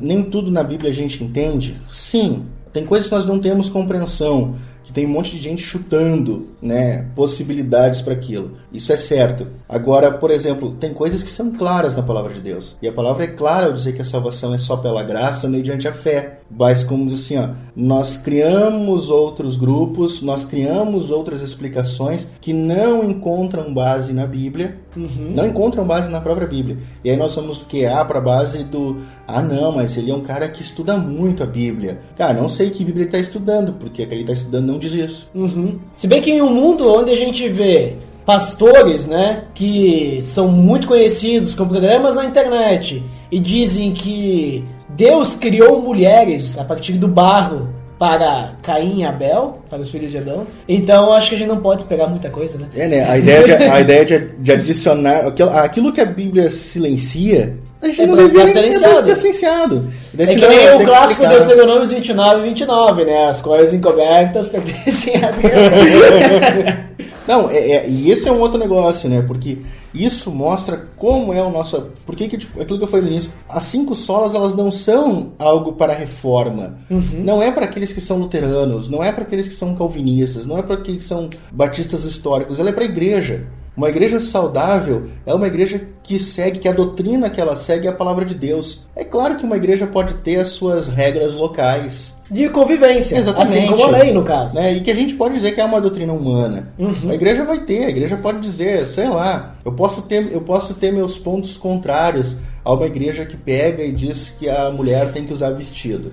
Nem tudo na Bíblia a gente entende? Sim. Tem coisas que nós não temos compreensão, que tem um monte de gente chutando, né, possibilidades para aquilo. Isso é certo. Agora, por exemplo, tem coisas que são claras na palavra de Deus. E a palavra é clara ao dizer que a salvação é só pela graça mediante a fé. Mas como assim, ó, nós criamos outros grupos, nós criamos outras explicações que não encontram base na Bíblia, não encontram base na própria Bíblia. E aí nós vamos quear para base do, ah não, mas ele é um cara que estuda muito a Bíblia. Cara, não sei que Bíblia ele está estudando, porque a que ele está estudando não diz isso. Uhum. Se bem que em um mundo onde a gente vê pastores, né, que são muito conhecidos com programas na internet e dizem que Deus criou mulheres a partir do barro para Caim e Abel, para os filhos de Adão. Então acho que a gente não pode pegar muita coisa, né? É, né? A ideia de, a (laughs) ideia de, de adicionar aquilo, aquilo que a Bíblia silencia. A gente É não devia ficar silenciado. é silenciado. É que nem o clássico explicar. Deuteronômio 29 e 29, né? As coisas encobertas (laughs) pertencem a Deus. (laughs) Não, é, é- e esse é um outro negócio, né? Porque isso mostra como é o nosso. Por que, que aquilo que eu falei no início? As cinco solas elas não são algo para reforma. Não é para aqueles que são luteranos, não é para aqueles que são calvinistas, não é para aqueles que são batistas históricos. Ela é para a igreja. Uma igreja saudável é uma igreja que segue, que a doutrina que ela segue é a palavra de Deus. É claro que uma igreja pode ter as suas regras locais. De convivência. Exatamente. Assim como a lei, no caso. Né? E que a gente pode dizer que é uma doutrina humana. A igreja vai ter, a igreja pode dizer, sei lá, eu posso ter, eu posso ter meus pontos contrários a uma igreja que pega e diz que a mulher tem que usar vestido.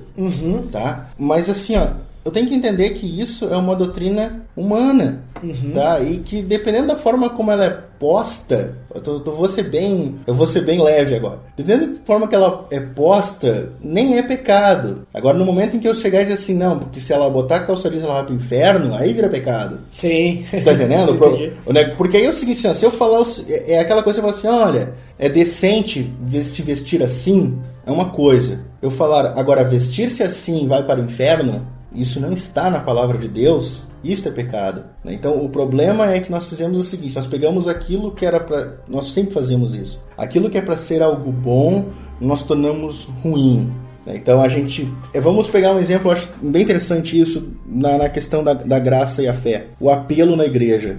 Tá? Mas assim, ó, eu tenho que entender que isso é uma doutrina humana. Tá? E que dependendo da forma como ela é posta, eu, tô, eu vou ser bem. Eu vou ser bem leve agora. Dependendo da forma que ela é posta, nem é pecado. Agora, no momento em que eu chegar e dizer assim, não, porque se ela botar a calça jeans ela vai pro inferno, aí vira pecado. Sim. Tá entendendo? (laughs) Porque aí é o seguinte, assim, se eu falar, é é aquela coisa que eu falo assim, olha, é decente se vestir assim, é uma coisa. Eu falar, agora vestir-se assim vai para o inferno, isso não está na palavra de Deus, isso é pecado. né? Então o problema é que nós fizemos o seguinte, nós pegamos aquilo que era para, nós sempre fazemos isso. Aquilo que é para ser algo bom, nós tornamos ruim. né? Então a gente. eh, Vamos pegar um exemplo, acho bem interessante isso na, na questão da, da graça e a fé. O apelo na igreja.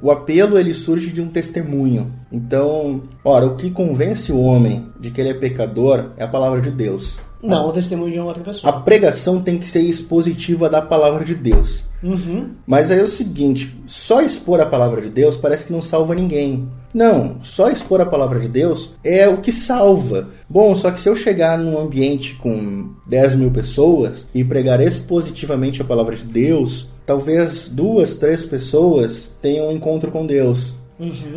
O apelo ele surge de um testemunho. Então, ora, o que convence o homem de que ele é pecador é a palavra de Deus. Não o testemunho de uma outra A pessoa. pregação tem que ser expositiva da palavra de Deus. Mas aí é o seguinte: só expor a palavra de Deus parece que não salva ninguém. Não, só expor a palavra de Deus é o que salva. Bom, só que se eu chegar num ambiente com 10 mil pessoas e pregar expositivamente a palavra de Deus, talvez duas, três pessoas tenham um encontro com Deus.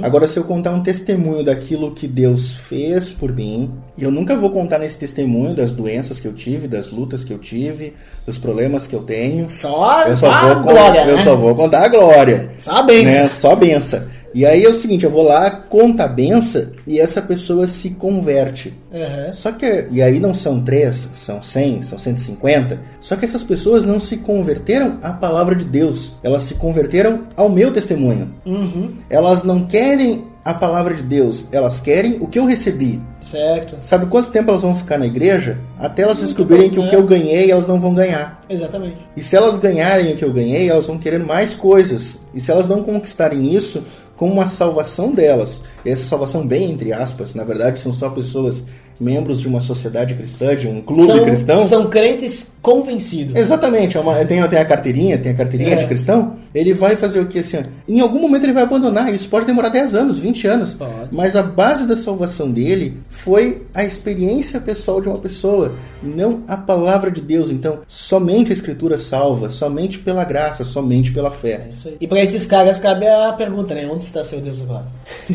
Agora, se eu contar um testemunho daquilo que Deus fez por mim, e eu nunca vou contar nesse testemunho das doenças que eu tive, das lutas que eu tive, dos problemas que eu tenho. Só, Eu só só, a vou, con- glória, eu né? só vou contar a glória. Só a bênção. Né? Só a benção. E aí é o seguinte, eu vou lá, conta a benção e essa pessoa se converte. Aham. Só que, e aí não são três, são 100, são 150. Só que essas pessoas não se converteram à palavra de Deus. Elas se converteram ao meu testemunho. Elas não querem a palavra de Deus, elas querem o que eu recebi. Certo. Sabe quanto tempo elas vão ficar na igreja? Até elas descobrirem que o que eu ganhei elas não vão ganhar. Exatamente. E se elas ganharem o que eu ganhei, elas vão querer mais coisas. E se elas não conquistarem isso com uma salvação delas, e essa salvação bem entre aspas, na verdade são só pessoas membros de uma sociedade cristã, de um clube são, cristão. São crentes convencidos. Exatamente, é uma, tem, tem a carteirinha, tem a carteirinha É. de cristão. Ele vai fazer o que assim? Em algum momento ele vai abandonar. Isso pode demorar 10 anos, 20 anos. Pode. Mas a base da salvação dele foi a experiência pessoal de uma pessoa, não a palavra de Deus. Então, somente a Escritura salva, somente pela graça, somente pela É fé. aí. E pra esses caras cabe a pergunta, né? Onde está seu Deus agora?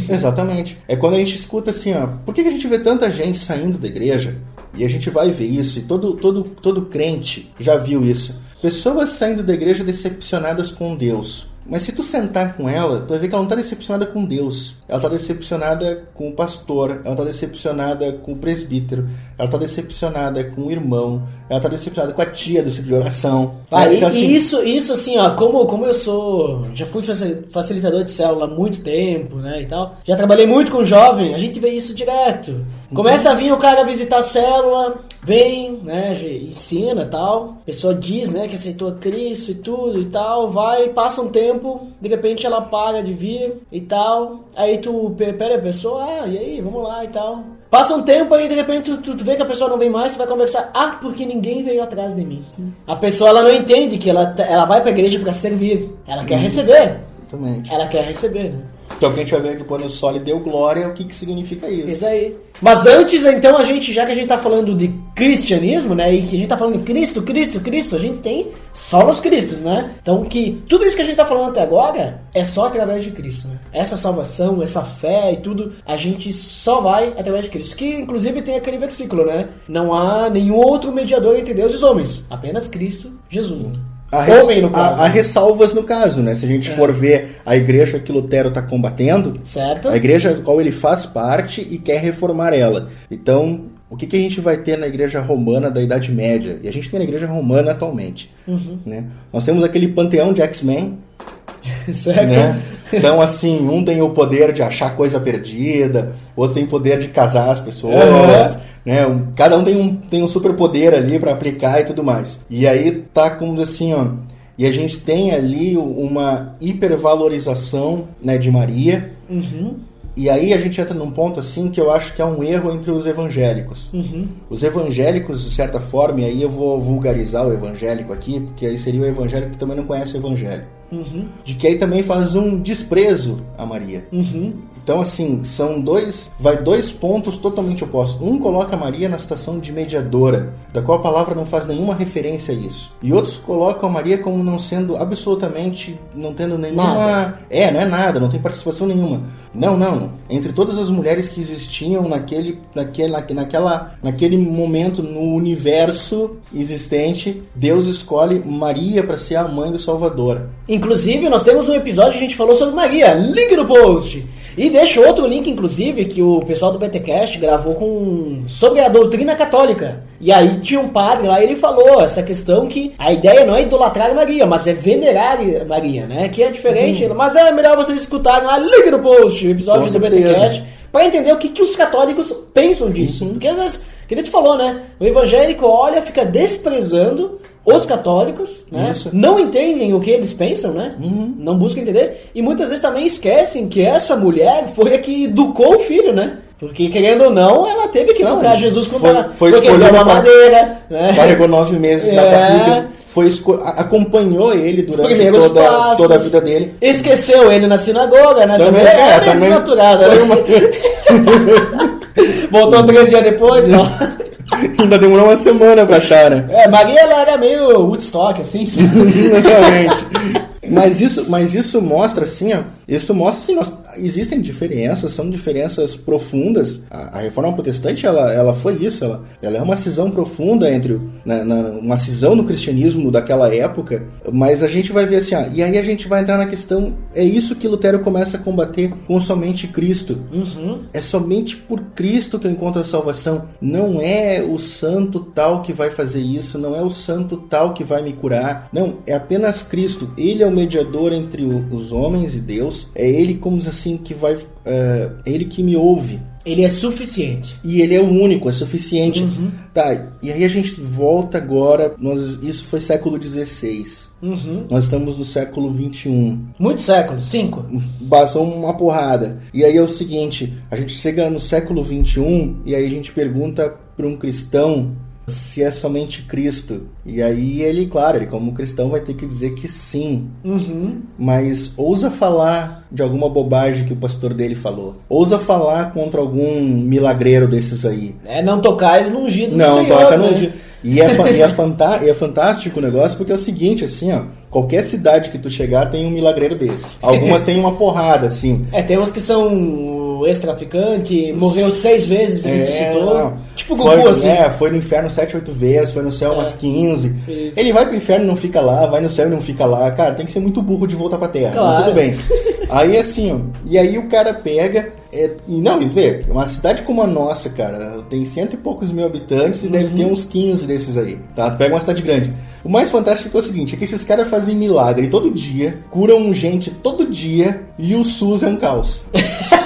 Exatamente. É quando a gente escuta assim, ó, por que a gente vê tanta gente saindo da igreja? E a gente vai ver isso, e todo, todo, todo crente já viu isso. Pessoas saindo da igreja decepcionadas com Deus. Mas se tu sentar com ela, tu vai ver que ela não está decepcionada com Deus. Ela está decepcionada com o pastor, ela está decepcionada com o presbítero, ela está decepcionada com o irmão, ela está decepcionada com a tia do ciclo de oração. Ah, e, Então, assim, isso, isso assim, ó, como, como eu sou, já fui facil- facilitador de célula há muito tempo, né, e tal, já trabalhei muito com jovem, a gente vê isso direto. Começa a vir o cara visitar a célula, vem, né, ensina e tal, a pessoa diz, né, que aceitou a Cristo e tudo e tal, vai, passa um tempo, de repente ela para de vir e tal, aí tu pe- pera a pessoa, ah, e aí, vamos lá e tal. Passa um tempo aí, de repente, tu, tu vê que a pessoa não vem mais, tu vai conversar. Ah, porque ninguém veio atrás de mim. A pessoa, ela não entende que ela, ela vai pra igreja pra servir. Ela quer receber. Exatamente. Ela quer receber, né? Então quem tiver que pôr no sol e deu glória, o que, que significa isso? Isso aí. Mas antes, então, a gente, já que a gente tá falando de cristianismo, né? E que a gente tá falando de Cristo, Cristo, Cristo, a gente tem só os Cristos, né? Então que tudo isso que a gente tá falando até agora é só através de Cristo, né? Essa salvação, essa fé e tudo, a gente só vai através de Cristo. Que inclusive tem aquele versículo, né? Não há nenhum outro mediador entre Deus e os homens, apenas Cristo, Jesus. Né? Há, res- Homem, no caso. há- há ressalvas no caso, né? Se a gente for ver a igreja que Lutero está combatendo, Certo? a igreja do qual ele faz parte e quer reformar ela. Então, o que, que a gente vai ter na igreja romana da Idade Média? E a gente tem na igreja romana atualmente. Uhum. Né? Nós temos aquele panteão de X-Men, (laughs) certo? né? Então, assim, um tem o poder de achar coisa perdida, outro tem o poder de casar as pessoas, Uhum. né? Cada um tem um, tem um superpoder ali para aplicar e tudo mais. E aí tá como assim, ó. E a gente tem ali uma hipervalorização né, de Maria. Uhum, E aí a gente entra num ponto assim que eu acho que é um erro entre os evangélicos. uhum. Os evangélicos, de certa forma, e aí eu vou vulgarizar o evangélico aqui, porque aí seria o evangélico que também não conhece o evangelho. Uhum, De que aí também faz um desprezo a Maria. uhum. Então, assim, são dois. Vai dois pontos totalmente opostos. Um coloca a Maria na situação de mediadora, da qual a palavra não faz nenhuma referência a isso. E outros colocam a Maria como não sendo absolutamente. não tendo nenhuma. Nada. É, não é nada, não tem participação nenhuma. Não, não. Entre todas as mulheres que existiam naquele, naquele, naque- naquela, naquele momento no universo existente, Deus escolhe Maria para ser a mãe do Salvador. Inclusive, nós temos um episódio que a gente falou sobre Maria. Link no post. E deixa outro link, inclusive, que o pessoal do BTcast gravou com sobre a doutrina católica. E aí tinha um padre lá e ele falou essa questão que a ideia não é idolatrar Maria, mas é venerar Maria, né? Que é diferente. Mas é melhor vocês escutarem lá, link no post, o episódio Com do certeza. BTcast, para entender o que, que os católicos pensam disso. Porque às vezes, que nem tu falou, né? O evangélico olha, fica desprezando os católicos, né? Não entendem o que eles pensam, né? Não buscam entender. E muitas vezes também esquecem que essa mulher foi a que educou o filho, né? Porque, querendo ou não, ela teve que Não, educar Jesus quando foi- ela foi porque ele escolhida uma madeira, né? Carregou nove meses na É. barriga, foi acompanhou ele durante toda, passos. toda a vida dele. Esqueceu ele na sinagoga, né? Também, é, é, meio também desnaturada, foi né? uma- (laughs) (laughs) Voltou três dias depois, não. (laughs) Ainda demorou uma semana pra achar, né? É, Maria ela era meio Woodstock, assim, sim. (laughs) Exatamente. Mas isso, mas isso mostra assim, ó, isso mostra assim, nós, existem diferenças, são diferenças profundas. A, a reforma protestante, ela, ela foi isso, ela, ela é uma cisão profunda entre, na, na- uma cisão no cristianismo daquela época, mas a gente vai ver assim, ó, e aí a gente vai entrar na questão, é isso que Lutero começa a combater com somente Cristo. É somente por Cristo que eu encontro a salvação. Não é o santo tal que vai fazer isso, não é o santo tal que vai me curar. Não, é apenas Cristo. Ele é o mediador entre o- os homens e Deus. É Ele, como diz assim, que vai. É Ele que me ouve. Ele é suficiente. E ele é o único, é suficiente. Tá, e aí a gente volta agora. Nós, isso foi século XVI. Nós estamos no século XXI Muitos séculos, cinco. basou uma porrada. E aí é o seguinte, a gente chega no século 21 e aí a gente pergunta para um cristão se é somente Cristo. E aí ele, claro, ele como cristão vai ter que dizer que sim. Uhum. Mas ousa falar de alguma bobagem que o pastor dele falou. Ousa falar contra algum milagreiro desses aí. É, não tocais no ungido do Não, Senhor, toca né? no. E é, e, é fanta- e é fantástico o negócio porque é o seguinte, assim, ó. Qualquer cidade que tu chegar tem um milagreiro desse. Algumas tem uma porrada, assim. É, tem uns que são ex-traficante, morreu seis vezes e ressuscitou. É. Tipo o foi, Gugu, assim. É, foi no inferno sete, oito vezes, foi no céu umas 15. Isso. Ele vai pro inferno e não fica lá, vai no céu e não fica lá. Cara, tem que ser muito burro de voltar pra terra. Claro. Tudo bem. Aí assim, ó. E aí o cara pega. é, e não, e vê, uma cidade como a nossa, cara, tem cento e poucos mil habitantes e deve ter Uhum. uns 15 desses aí. Tá? Pega uma cidade grande. O mais fantástico é o seguinte: é que esses caras fazem milagre todo dia, curam gente todo dia e o SUS é um caos. (laughs)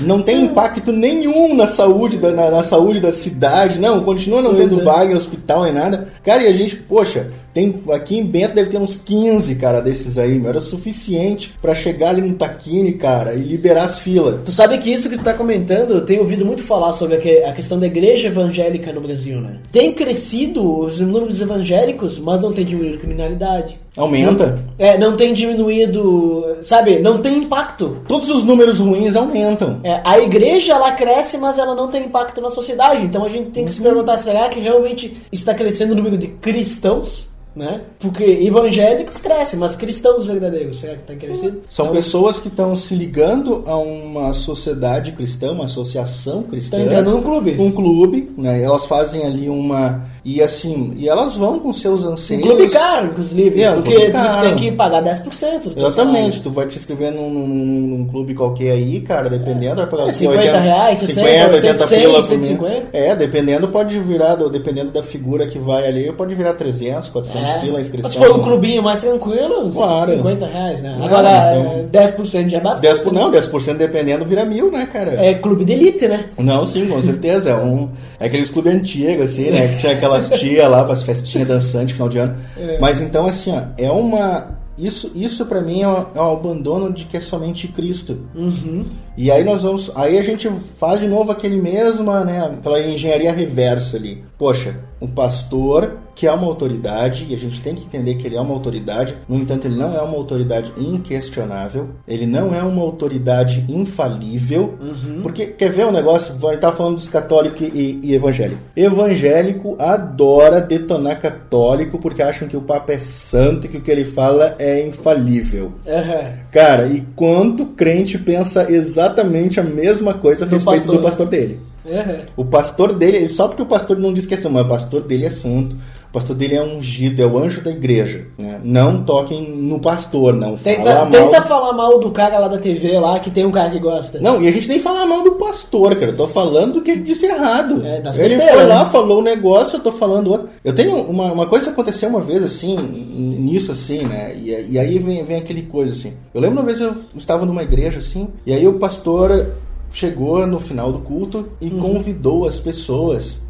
Não tem impacto nenhum na saúde da, na, na saúde da cidade, não, continua não Pois tendo é. vaga em hospital nem nada. Cara, e a gente, poxa, tem aqui em Bento deve ter uns 15, cara, desses aí, meu, era suficiente pra chegar ali no Taquini, cara, e liberar as filas. Tu sabe que isso que tu tá comentando, eu tenho ouvido muito falar sobre a, que- a questão da igreja evangélica no Brasil, né? Tem crescido os números evangélicos, mas não tem diminuído a criminalidade. Aumenta. É, não tem diminuído, sabe? Não tem impacto. Todos os números ruins aumentam. É, a igreja ela cresce, mas ela não tem impacto na sociedade. Então a gente tem que se perguntar: será que realmente está crescendo o número de cristãos? Né? Porque evangélicos crescem, mas cristãos verdadeiros, será que está crescendo? São Então, pessoas que estão se ligando a uma sociedade cristã, uma associação cristã. Estão entrando num clube. Um clube, né? Elas fazem ali uma. E assim, e elas vão com seus Um anseios. clube caro, inclusive, É, porque, caro. tem que pagar 10% do teu Exatamente, tu vai te inscrever num, num- num- clube qualquer aí, cara, dependendo, vai pagar É, assim, 50 reais, 60, 80, 100, pila por 150. mês. É, dependendo, pode virar, do- dependendo da figura que vai ali, pode virar 300, 400 É. pila a inscrição. Mas se for um clubinho mais tranquilo, Claro. 50 reais, né? Ah, Agora, então- é, 10% já é bastante. 10 por, não, 10% dependendo vira mil, né, cara? É clube de elite, né? Não, sim, com certeza. É, um, é aqueles clubes antigos, assim, né? Que tinha aquelas (laughs) tia lá pras festinhas dançantes final de ano. Mas então, assim, ó, é uma. Isso, isso para mim é o, é o abandono de que é somente Cristo. E aí nós vamos. Aí a gente faz de novo aquele mesma, né? Aquela engenharia reversa ali. Poxa, um pastor que é uma autoridade, e a gente tem que entender que ele é uma autoridade, no entanto, ele não é uma autoridade inquestionável, ele não é uma autoridade infalível, porque, quer ver um negócio? Vai estar falando dos católicos e, e evangélicos. Evangélico adora detonar católico porque acham que o Papa é santo e que o que ele fala é infalível. Aham. Cara, e quanto crente pensa exatamente a mesma coisa a Do respeito pastor. do pastor dele? Aham. O pastor dele, só porque o pastor não diz que é santo, mas o pastor dele é santo. O pastor dele é ungido, é o anjo da igreja. né? Não toquem no pastor, não Tenta, fala mal. tenta falar mal do cara lá da TV lá, que tem um cara que gosta. Não, e a gente nem fala mal do pastor, cara. Eu tô falando do que ele disse errado. É, das ele foi lá, né? falou o negócio, eu tô falando outro. Eu tenho uma, uma coisa que aconteceu uma vez, assim, nisso, assim, né? E, e aí vem, vem aquele coisa, assim. Eu lembro uma vez eu estava numa igreja, assim, e aí o pastor chegou no final do culto e Uhum. convidou as pessoas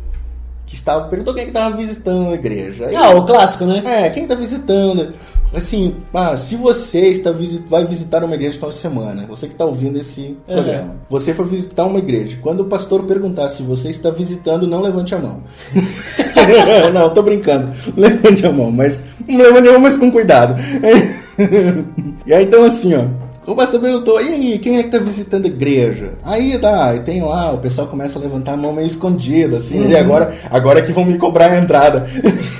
que estavam. Perguntou quem é que estava visitando a igreja. Ah, o clássico, né? é, quem está visitando? Assim, ah, se você está visi- vai visitar uma igreja de semana, você que está ouvindo esse Uhum. programa, você foi visitar uma igreja. Quando o pastor perguntar se você está visitando, não levante a mão. (laughs) não, tô brincando. Levante a mão, mas não levante a mão, mas com cuidado. (laughs) e aí então assim, ó. O pastor perguntou, e aí, quem é que tá visitando a igreja? Aí dá, e tem lá, o pessoal começa a levantar a mão meio escondida, assim, e agora, agora que vão me cobrar a entrada.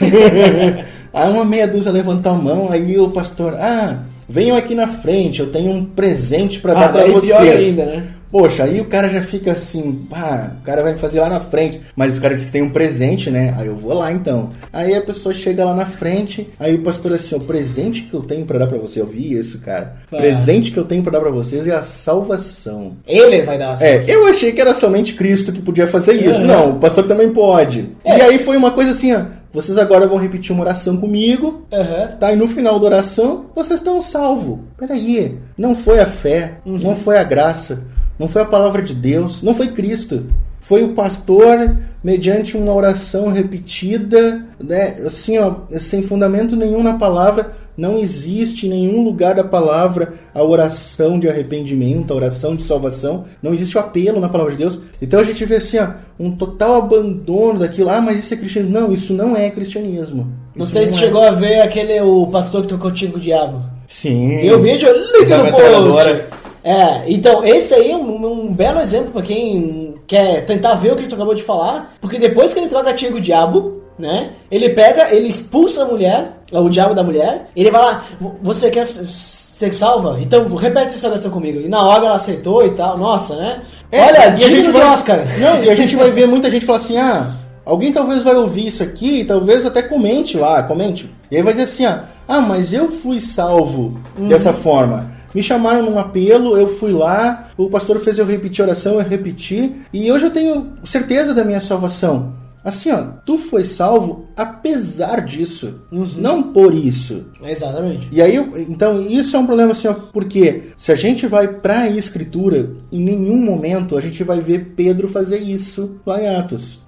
(laughs) aí uma meia dúzia levantou a mão, aí o pastor, ah, venham aqui na frente, eu tenho um presente para Ah, dar pra daí vocês. pior ainda, né? Poxa, aí o cara já fica assim, pá, o cara vai me fazer lá na frente. Mas o cara disse que tem um presente, né? Aí eu vou lá então. Aí a pessoa chega lá na frente, aí o pastor assim, o presente que eu tenho pra dar pra você, eu vi isso, cara. Ah. Presente que eu tenho pra dar pra vocês é a salvação. Ele vai dar uma É, salvação. eu achei que era somente Cristo que podia fazer isso. Uhum. Não, o pastor também pode. É. E aí foi uma coisa assim, ó. Vocês agora vão repetir uma oração comigo, Aham. Tá, e no final da oração, vocês estão salvos. Peraí, não foi a fé, Uhum. não foi a graça, não foi a palavra de Deus, não foi Cristo. Foi o pastor, mediante uma oração repetida, né, assim, ó, sem fundamento nenhum na palavra, não existe em nenhum lugar da palavra a oração de arrependimento, a oração de salvação, não existe o apelo na palavra de Deus. Então a gente vê assim, ó, um total abandono daquilo. Ah, mas isso é cristianismo. Não, isso não é cristianismo. Não Isso sei se é. chegou a ver aquele, o pastor que tocou o diabo. Sim. E o vídeo, liga no post. É, então esse aí é um, um belo exemplo pra quem quer tentar ver o que tu acabou de falar, porque depois que ele troca tiro com o diabo, né? Ele pega, ele expulsa a mulher, o diabo da mulher, ele vai lá, "Vo- você quer ser salva? Então repete essa oração comigo. E na hora ela aceitou e tal, nossa, né? É, Olha, e a gente vai, Oscar. Não, e a gente vai ver muita gente falar assim, ah, alguém talvez vai ouvir isso aqui, e talvez até comente lá, comente. E aí vai dizer assim, ah, ah mas eu fui salvo dessa forma. Me chamaram num apelo, eu fui lá, o pastor fez eu repetir a oração, eu repeti, e hoje eu tenho certeza da minha salvação. Assim, ó, tu foi salvo apesar disso, não por isso. Exatamente. E aí, então, isso é um problema assim, ó, porque se a gente vai para a escritura, em nenhum momento a gente vai ver Pedro fazer isso lá em Atos.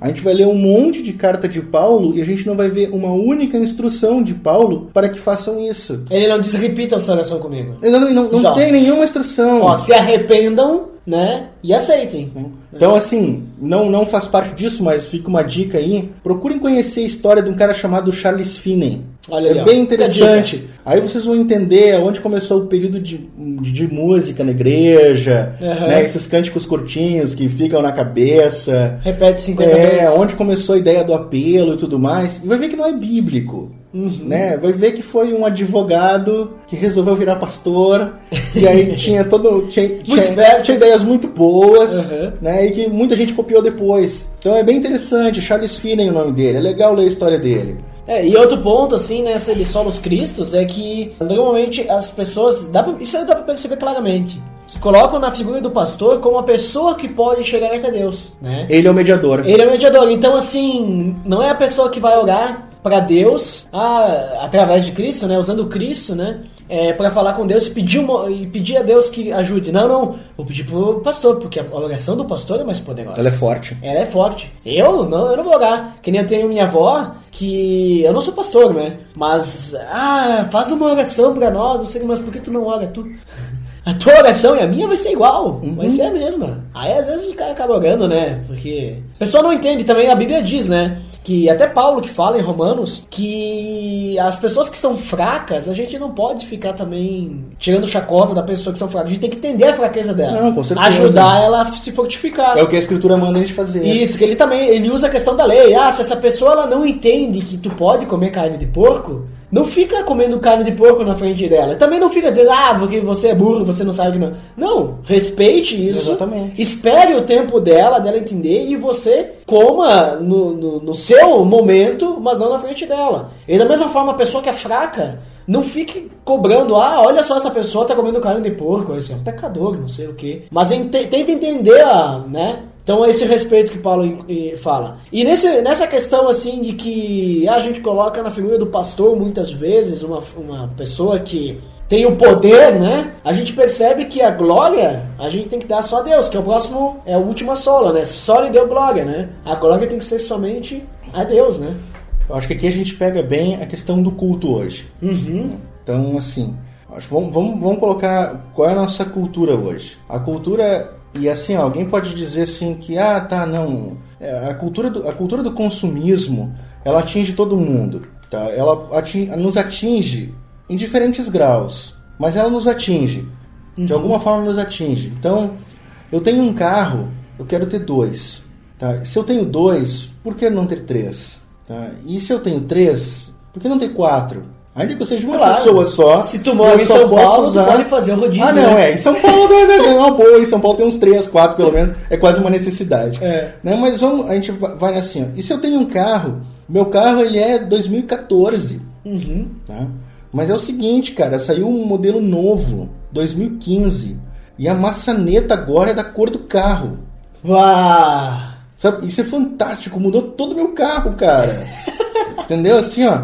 A gente vai ler um monte de carta de Paulo e a gente não vai ver uma única instrução de Paulo para que façam isso. Ele não diz repita a sua oração comigo. Ele Não, não, não Exato. tem nenhuma instrução. Ó, se arrependam, né? E aceitem. Então, assim, não, não faz parte disso, mas fica uma dica aí. Procurem conhecer a história de um cara chamado Charles Finney. Olha aí, é ó. bem interessante. Aí vocês vão entender onde começou o período de, de, de música na igreja, Aham. né, esses cânticos curtinhos que ficam na cabeça. Repete 50 É, vezes. onde começou a ideia do apelo e tudo mais. E vai ver que não é bíblico. Uhum. Né? Vai ver que foi um advogado que resolveu virar pastor. e aí (laughs) tinha todo. Tinha, tinha, tinha ideias muito boas. Uhum. Né? E que muita gente copiou depois. Então é bem interessante. Charles Finney é o nome dele. É legal ler a história dele. É, e outro ponto, assim, nessa né, solos cristos, é que normalmente as pessoas. Dá pra, isso aí dá pra perceber claramente. Que colocam na figura do pastor como a pessoa que pode chegar até Deus, né? Ele é o mediador. Ele é o mediador. Então, assim, não é a pessoa que vai orar para Deus ah, através de Cristo, né? Usando Cristo, né? É, para falar com Deus e pedir, uma, e pedir a Deus que ajude. Não, não. Vou pedir pro pastor, porque a oração do pastor é mais poderosa. Ela é forte. Ela é forte. Eu não, eu não vou orar. Que nem eu tenho minha avó, que eu não sou pastor, né? Mas, ah, faz uma oração pra nós. Não sei, mas por que tu não ora tu? A tua oração e a minha vai ser igual, vai ser a mesma. Aí às vezes o cara acaba orando, né? Porque a pessoa não entende também, a Bíblia diz, né? Que até Paulo que fala em Romanos que as pessoas que são fracas, a gente não pode ficar também tirando chacota da pessoa que são fracas. A gente tem que entender a fraqueza dela. Não, com certeza. Ajudar ela a se fortificar. É o que a escritura manda a gente fazer. Isso, que ele também ele usa a questão da lei. Ah, se essa pessoa ela não entende que tu pode comer carne de porco, não fica comendo carne de porco na frente dela. Também não fica dizendo, ah, porque você é burro, você não sabe que não. Não, respeite isso. Exatamente. Espere o tempo dela, dela entender, e você coma no, no, no seu momento, mas não na frente dela. E da mesma forma, a pessoa que é fraca, não fique cobrando, ah, olha só, essa pessoa tá comendo carne de porco, esse é um pecador, não sei o quê. Mas ente- tenta entender, né? Então esse respeito que Paulo eh, fala. E nesse, nessa questão assim de que a gente coloca na figura do pastor muitas vezes uma, uma pessoa que tem o poder, né? A gente percebe que a glória a gente tem que dar só a Deus, que é o próximo, é a última sola, né? Só lhe deu glória, né? A glória tem que ser somente a Deus, né? Eu acho que aqui a gente pega bem a questão do culto hoje. Uhum. Então, assim, vamos, vamos, vamos colocar qual é a nossa cultura hoje. A cultura, e assim, ó, alguém pode dizer assim que, ah, tá, não, é, a cultura do, a cultura do consumismo, ela atinge todo mundo, tá? Ela ati- nos atinge em diferentes graus, mas ela nos atinge. De alguma forma nos atinge. Então, eu tenho um carro, eu quero ter dois. Tá? Se eu tenho dois, por que não ter três? Tá? E se eu tenho três, por que não ter quatro? Ainda que eu seja uma Claro. pessoa só. Se tu mora em São Paulo, tu pode fazer o rodízio, Ah, não, né? é. Em São Paulo é é uma boa. Em São Paulo tem uns três, quatro pelo menos. É quase uma necessidade. É. Né? Mas vamos, a gente va- vai assim. Ó. E se eu tenho um carro? Meu carro ele é 2014. Uhum. Tá? Mas é o seguinte, cara, saiu um modelo novo, 2015, e a maçaneta agora é da cor do carro. Vá! Sabe? Isso é fantástico, mudou todo o meu carro, cara. (laughs) Entendeu? Assim, ó.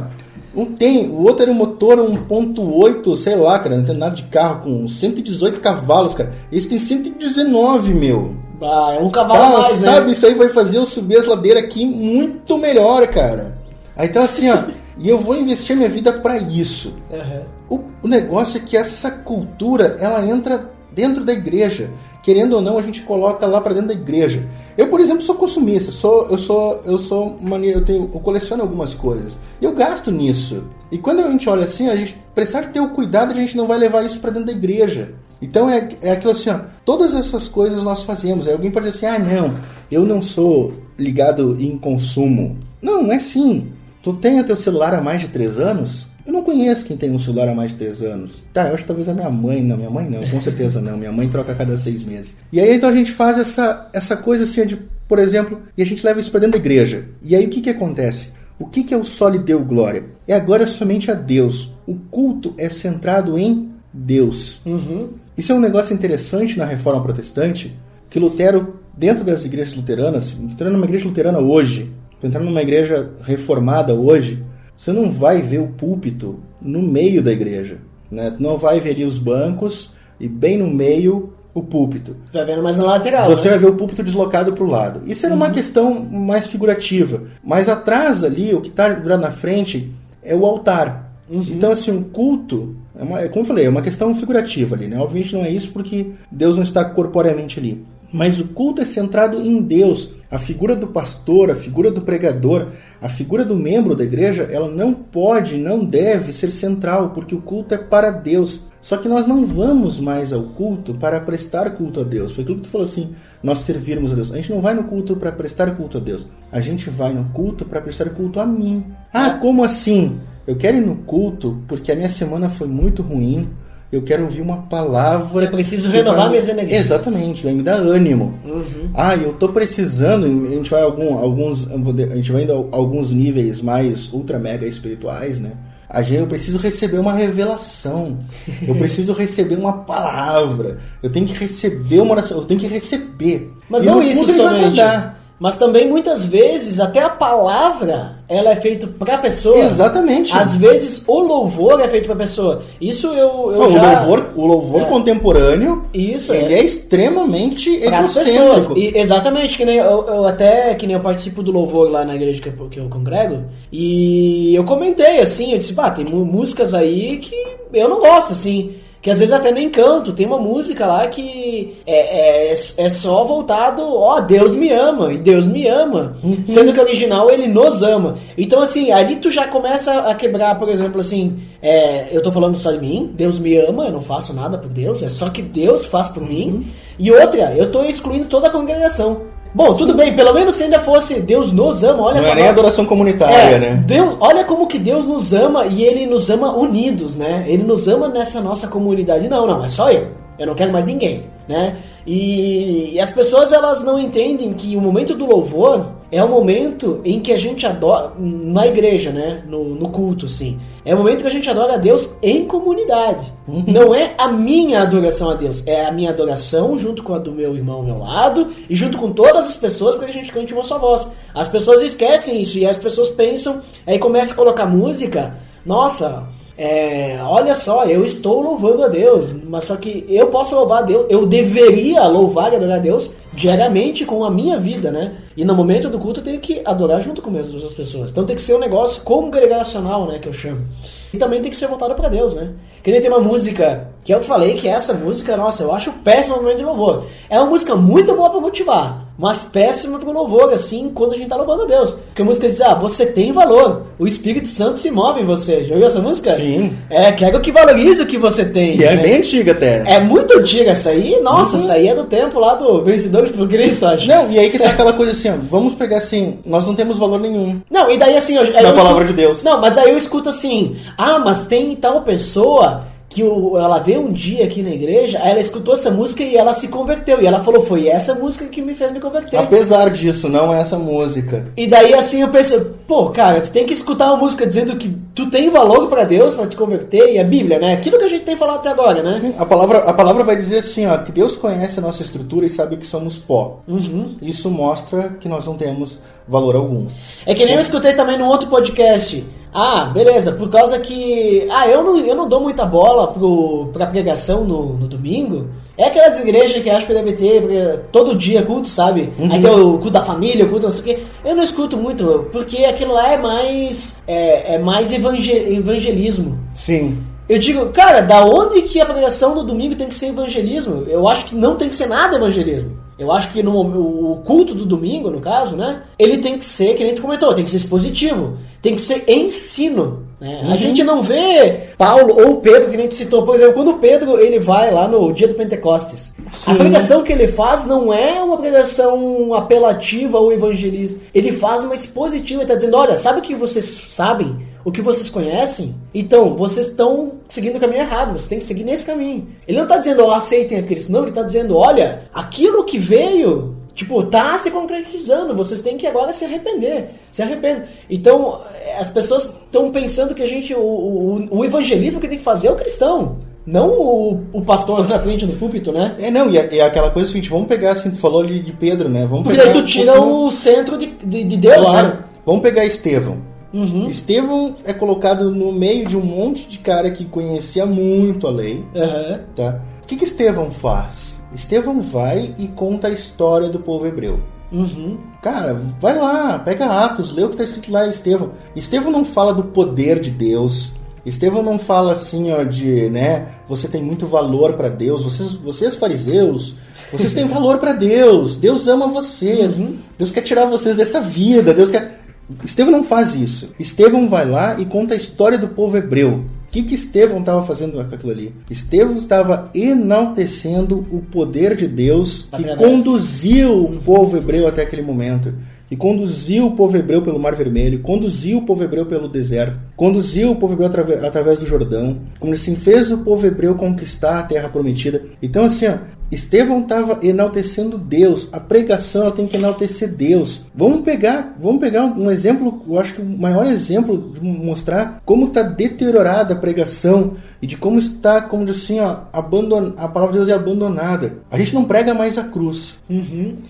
Um tem, o outro era um motor 1.8, sei lá, cara, não tem nada de carro com 118 cavalos, cara. Esse tem 119, meu. Vá, é um cavalo Tá, mais, né? sabe, isso aí vai fazer eu subir as ladeiras aqui muito melhor, cara. Aí então assim, ó, (laughs) e eu vou investir minha vida pra isso. Uhum. O, o negócio é que essa cultura, ela entra dentro da igreja. Querendo ou não, a gente coloca lá pra dentro da igreja. Eu, por exemplo, sou consumista. Sou, eu sou, eu sou mania, eu tenho, eu coleciono algumas coisas. E eu gasto nisso. E quando a gente olha assim, a gente precisar ter o cuidado, a gente não vai levar isso pra dentro da igreja. Então é, é aquilo assim, ó, todas essas coisas nós fazemos. Aí alguém pode dizer assim, ah, não, eu não sou ligado em consumo. Não, não é assim. Tu tem o teu celular há mais de três anos? Eu não conheço quem tem um celular há mais de três anos. Tá, eu acho que talvez a minha mãe, não, minha mãe não, com certeza não. Minha mãe troca a cada seis meses. E aí então a gente faz essa, essa coisa assim de, por exemplo, e a gente leva isso pra dentro da igreja. E aí o que que acontece? O que que é o só lhe deu glória? É agora somente a Deus. O culto é centrado em Deus. Uhum. Isso é um negócio interessante na reforma protestante, que Lutero, dentro das igrejas luteranas, entrando numa igreja luterana hoje, entrando numa igreja reformada hoje, você não vai ver o púlpito no meio da igreja. Né? Não vai ver ali os bancos e bem no meio o púlpito. Vai vendo mais na lateral. Você né? vai ver o púlpito deslocado para o lado. Isso era uma questão mais figurativa. Mas atrás ali, o que está virado na frente, é o altar. Então, assim, um culto, é uma- é como eu falei, é uma questão figurativa ali, né? Obviamente não é isso porque Deus não está corporeamente ali. Mas o culto é centrado em Deus. A figura do pastor, a figura do pregador, a figura do membro da igreja, ela não pode, não deve ser central, porque o culto é para Deus. Só que nós não vamos mais ao culto para prestar culto a Deus. Foi aquilo que tu falou assim, nós servirmos a Deus. A gente não vai no culto para prestar culto a Deus. A gente vai no culto para prestar culto a mim. Ah, como assim? Eu quero ir no culto porque a minha semana foi muito ruim. Eu quero ouvir uma palavra. Eu preciso renovar minhas energias. Exatamente, vai me dar ânimo. Uhum. Ah, eu tô precisando. A gente vai algum, alguns, a gente vai indo a alguns níveis mais ultra mega espirituais, né? A gente, eu preciso receber uma revelação. (laughs) Eu preciso receber uma palavra. Eu tenho que receber uma oração. Eu tenho que receber. Mas E não no isso somente. mandar. Mas também muitas vezes até a palavra ela é feita para a pessoa. Exatamente. Às vezes o louvor é feito para a pessoa. Isso eu, eu Não, já O louvor, o louvor É. contemporâneo, Isso ele é. é, extremamente para as egocêntrico. pessoas. E, exatamente, que nem eu, eu até que nem eu participo do louvor lá na igreja que eu, que eu congrego. E eu comentei assim, eu disse, bah, tem músicas aí que eu não gosto, assim. Que às vezes até nem canto. Tem uma música lá que é, é, é só voltado, ó, Deus me ama, e Deus me ama. Sendo que o original ele nos ama. Então, assim, ali tu já começa a quebrar, por exemplo, assim, é, eu tô falando só de mim, Deus me ama, eu não faço nada por Deus, é só que Deus faz por mim. E outra, eu tô excluindo toda a congregação. Bom, tudo bem, pelo menos se ainda fosse Deus nos ama, olha Não só. é nem adoração comunitária, É, né? Deus, olha como que Deus nos ama e Ele nos ama unidos, né? Ele nos ama nessa nossa comunidade. Não, não, é só eu. Eu não quero mais ninguém, né? E, e as pessoas elas não entendem que o momento do louvor é o momento em que a gente adora na igreja, né? No, no culto, assim. É o momento que a gente adora a Deus em comunidade. Não é a minha adoração a Deus, é a minha adoração junto com a do meu irmão ao meu lado e junto com todas as pessoas para que a gente cante uma só voz. As pessoas esquecem isso e as pessoas pensam, aí começa a colocar música. Nossa, é, olha só, eu estou louvando a Deus, mas só que eu posso louvar a Deus, eu deveria louvar e adorar a Deus diariamente com a minha vida, né? E no momento do culto eu tenho que adorar junto com as outras pessoas. Então tem que ser um negócio congregacional, né, que eu chamo. E também tem que ser voltado para Deus, né? Que nem tem uma música que eu falei que essa música, nossa, eu acho péssima momento de louvor. É uma música muito boa para motivar, mas péssima pro louvor, assim, quando a gente tá louvando a Deus. Porque a música diz, ah, você tem valor, o Espírito Santo se move em você. Já ouviu essa música? Sim. É, quero que valorize o que você tem. E é né? bem antiga até. É muito antiga essa aí, nossa, essa aí é do tempo lá do Não, e aí que tá aquela coisa assim, ó, vamos pegar assim, nós não temos valor nenhum. Não, e daí assim, eu, Na eu palavra escuto- de Deus. Não, mas daí eu escuto assim, ah, mas tem tal pessoa que ela veio um dia aqui na igreja, ela escutou essa música e ela se converteu. E ela falou, foi essa música que me fez me converter. Apesar disso, não é essa música. E daí assim eu penso, pô, cara, tu tem que escutar uma música dizendo que tu tem valor pra Deus pra te converter, e a Bíblia, né? Aquilo que a gente tem falado até agora, né? Sim, A palavra, a palavra vai dizer assim, ó, que Deus conhece a nossa estrutura e sabe que somos pó. Uhum. Isso mostra que nós não temos valor algum. É que nem eu escutei também num outro podcast. Ah, beleza, por causa que. Ah, eu não, eu não dou muita bola pro, pra pregação no, no domingo. É aquelas igrejas que acham que deve ter eh, todo dia culto, sabe? Aí tem o culto da família, o culto não sei o quê. Eu não escuto muito, porque aquilo lá é mais. É, é mais evangel- evangelismo. Sim. Eu digo, cara, da onde que a pregação no domingo tem que ser evangelismo? Eu acho que não tem que ser nada evangelismo. Eu acho que no, o culto do domingo, no caso, né? Ele tem que ser, que nem tu comentou, tem que ser expositivo. Tem que ser ensino. né? A gente não vê Paulo ou Pedro, que nem tu citou. Por exemplo, quando Pedro ele vai lá no dia do Pentecostes. A Sim. pregação que ele faz não é uma pregação apelativa ou evangelista. Ele faz uma expositiva. Ele está dizendo, olha, sabe o que vocês sabem? O que vocês conhecem? Então, vocês estão seguindo o caminho errado. Vocês têm que seguir nesse caminho. Ele não está dizendo, ó, aceitem a Cristo. Não, ele está dizendo, olha, aquilo que veio Tipo, tá se concretizando, vocês têm que agora se arrepender. Se arrependam. Então, as pessoas estão pensando que a gente. O, o, o evangelismo que tem que fazer é o cristão. Não o, o pastor lá na frente do púlpito, né? É, não, e é, é aquela coisa seguinte, vamos pegar, assim, tu falou ali de Pedro, né? Vamos Porque pegar daí tu tira o centro de, de, de Deus, Claro. né? Vamos pegar Estevão. Uhum. Estevão é colocado no meio de um monte de cara que conhecia muito a lei, Aham. tá? O que que Estevão faz? Estevão vai e conta a história do povo hebreu. Uhum. Cara, vai lá, pega Atos, lê o que está escrito lá Estevão. Estevão não fala do poder de Deus. Estevão não fala assim, ó, de, né, você tem muito valor para Deus, vocês, vocês fariseus, vocês têm (laughs) valor para Deus, Deus ama vocês, Uhum. Deus quer tirar vocês dessa vida, Deus quer. Estevão não faz isso. Estevão vai lá e conta a história do povo hebreu. O que, que Estevão estava fazendo com aquilo ali? Estevão estava enaltecendo o poder de Deus que conduziu o povo hebreu até aquele momento. E conduziu o povo hebreu pelo Mar Vermelho, conduziu o povo hebreu pelo deserto, conduziu o povo hebreu através do Jordão, como assim fez o povo hebreu conquistar a terra prometida. Então, assim, ó, Estevão estava enaltecendo Deus. A pregação tem que enaltecer Deus. Vamos pegar, vamos pegar um exemplo, eu acho que o maior exemplo de mostrar como está deteriorada a pregação e de como está, como diz assim, ó, abandon... a palavra de Deus é abandonada. A gente não prega mais a cruz.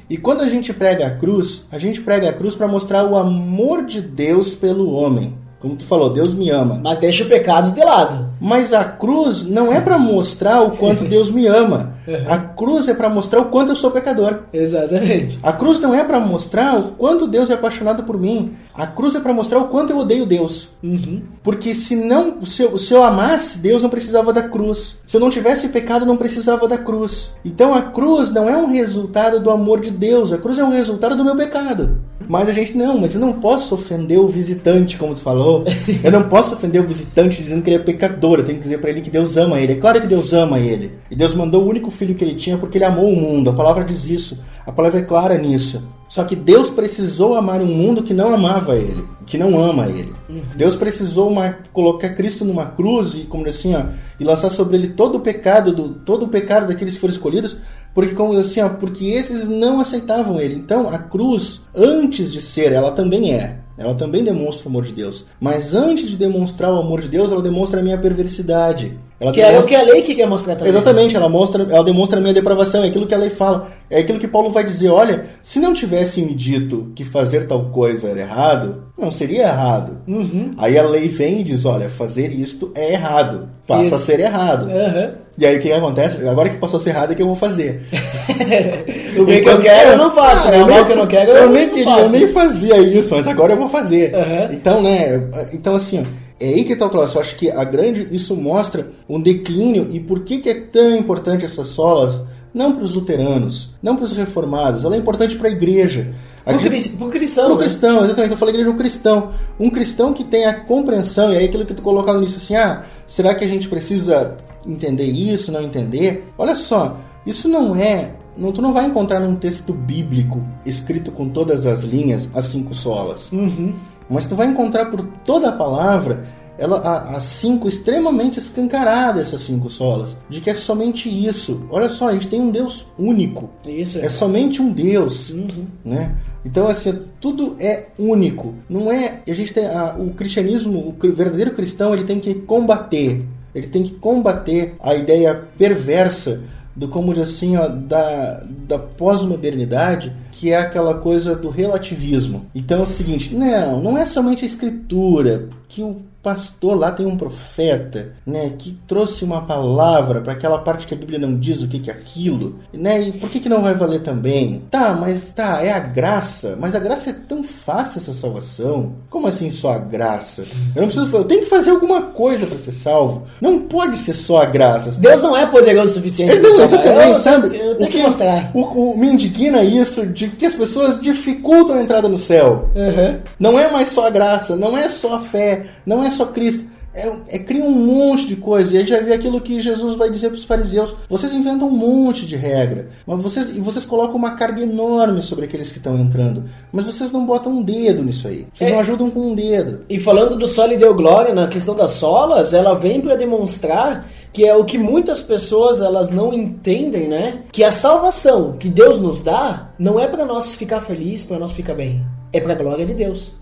E quando a gente prega a cruz, a gente prega a cruz para mostrar o amor de Deus pelo homem. Como tu falou, Deus me ama. Mas deixa o pecado de lado. Mas a cruz não é para mostrar o quanto (laughs) Deus me ama. A cruz é para mostrar o quanto eu sou pecador. Exatamente. A cruz não é para mostrar o quanto Deus é apaixonado por mim. A cruz é para mostrar o quanto eu odeio Deus. Porque se não, se eu, se eu amasse, Deus não precisava da cruz. Se eu não tivesse pecado, não precisava da cruz. Então a cruz não é um resultado do amor de Deus. A cruz é um resultado do meu pecado. Mas a gente não, mas eu não posso ofender o visitante, como tu falou. Eu não posso ofender o visitante dizendo que ele é pecador. Eu tenho que dizer para ele que Deus ama ele. É claro que Deus ama ele. E Deus mandou o único filho que ele tinha porque ele amou o mundo. A palavra diz isso. A palavra é clara nisso. Só que Deus precisou amar um mundo que não amava ele, que não ama ele. Deus precisou uma- colocar Cristo numa cruz e como assim, ó, e lançar sobre ele todo o pecado do todo o pecado daqueles que foram escolhidos, porque como assim, ó, porque esses não aceitavam ele. Então, a cruz, antes de ser, ela também é. Ela também demonstra o amor de Deus. Mas antes de demonstrar o amor de Deus, ela demonstra a minha perversidade. Ela Que é o demonstra- que a lei que quer mostrar também. Exatamente, ela mostra, ela demonstra a minha depravação, é aquilo que a lei fala, é aquilo que Paulo vai dizer, olha, se não tivesse me dito que fazer tal coisa era errado, não seria errado. Aí a lei vem e diz, olha, fazer isto é errado, passa Isso. a ser errado. Aham. E aí o que acontece? Agora que passou a ser errado é que eu vou fazer. (laughs) O bem que eu quero eu não faço, né? O mal que eu não quero eu, eu nem não queria, faço. eu nem fazia isso, mas agora eu vou fazer. Aham. Então, né? Então, assim, ó, é aí que tá o troço. Eu acho que a grande. Isso mostra um declínio e por que, que é tão importante essas solas, não para os luteranos, não para os reformados, ela é importante para a igreja. A Pro, igreja- cri- pro cristão, Pro né? cristão, exatamente. Eu falei igreja do cristão. Um cristão que tem a compreensão, e aí aquilo que tu colocado nisso assim, ah, será que a gente precisa entender isso, não entender? Olha só, isso não é. Não, tu não vai encontrar num texto bíblico escrito com todas as linhas as cinco solas. Mas tu vai encontrar por toda a palavra ela, as cinco extremamente escancaradas, essas cinco solas, de que é somente isso. Olha só, a gente tem um Deus único. Isso. É somente um Deus, né? Então, assim, tudo é único. Não é. A gente tem a- o cristianismo, o verdadeiro cristão, ele tem que combater. Ele tem que combater a ideia perversa do como assim, ó, da, da pós-modernidade, que é aquela coisa do relativismo. Então é o seguinte, não, não é somente a escritura, que o pastor lá tem um profeta, né, que trouxe uma palavra para aquela parte que a Bíblia não diz o que que é aquilo, né? E por que que não vai valer também? Tá, mas tá, é a graça, mas a graça é tão fácil essa salvação. Como assim só a graça? Eu não preciso, eu tenho que fazer alguma coisa para ser salvo. Não pode ser só a graça. Deus não é poderoso o suficiente Ele pra não, exatamente, eu, sabe? Eu, tenho o que mostrar. O, o- me indigna isso de que as pessoas dificultam a entrada no céu. Aham. Não é mais só a graça, não é só a fé, não é só Cristo. É, é cria um monte de coisa. E aí já vê aquilo que Jesus vai dizer para os fariseus. Vocês inventam um monte de regra, mas vocês e vocês colocam uma carga enorme sobre aqueles que estão entrando. Mas vocês não botam um dedo nisso aí. Vocês É. não ajudam com um dedo. E falando do Sol e deu glória na questão das solas, ela vem para demonstrar que é o que muitas pessoas elas não entendem, né? Que a salvação que Deus nos dá não é para nós ficar feliz, para nós ficar bem. É para glória de Deus,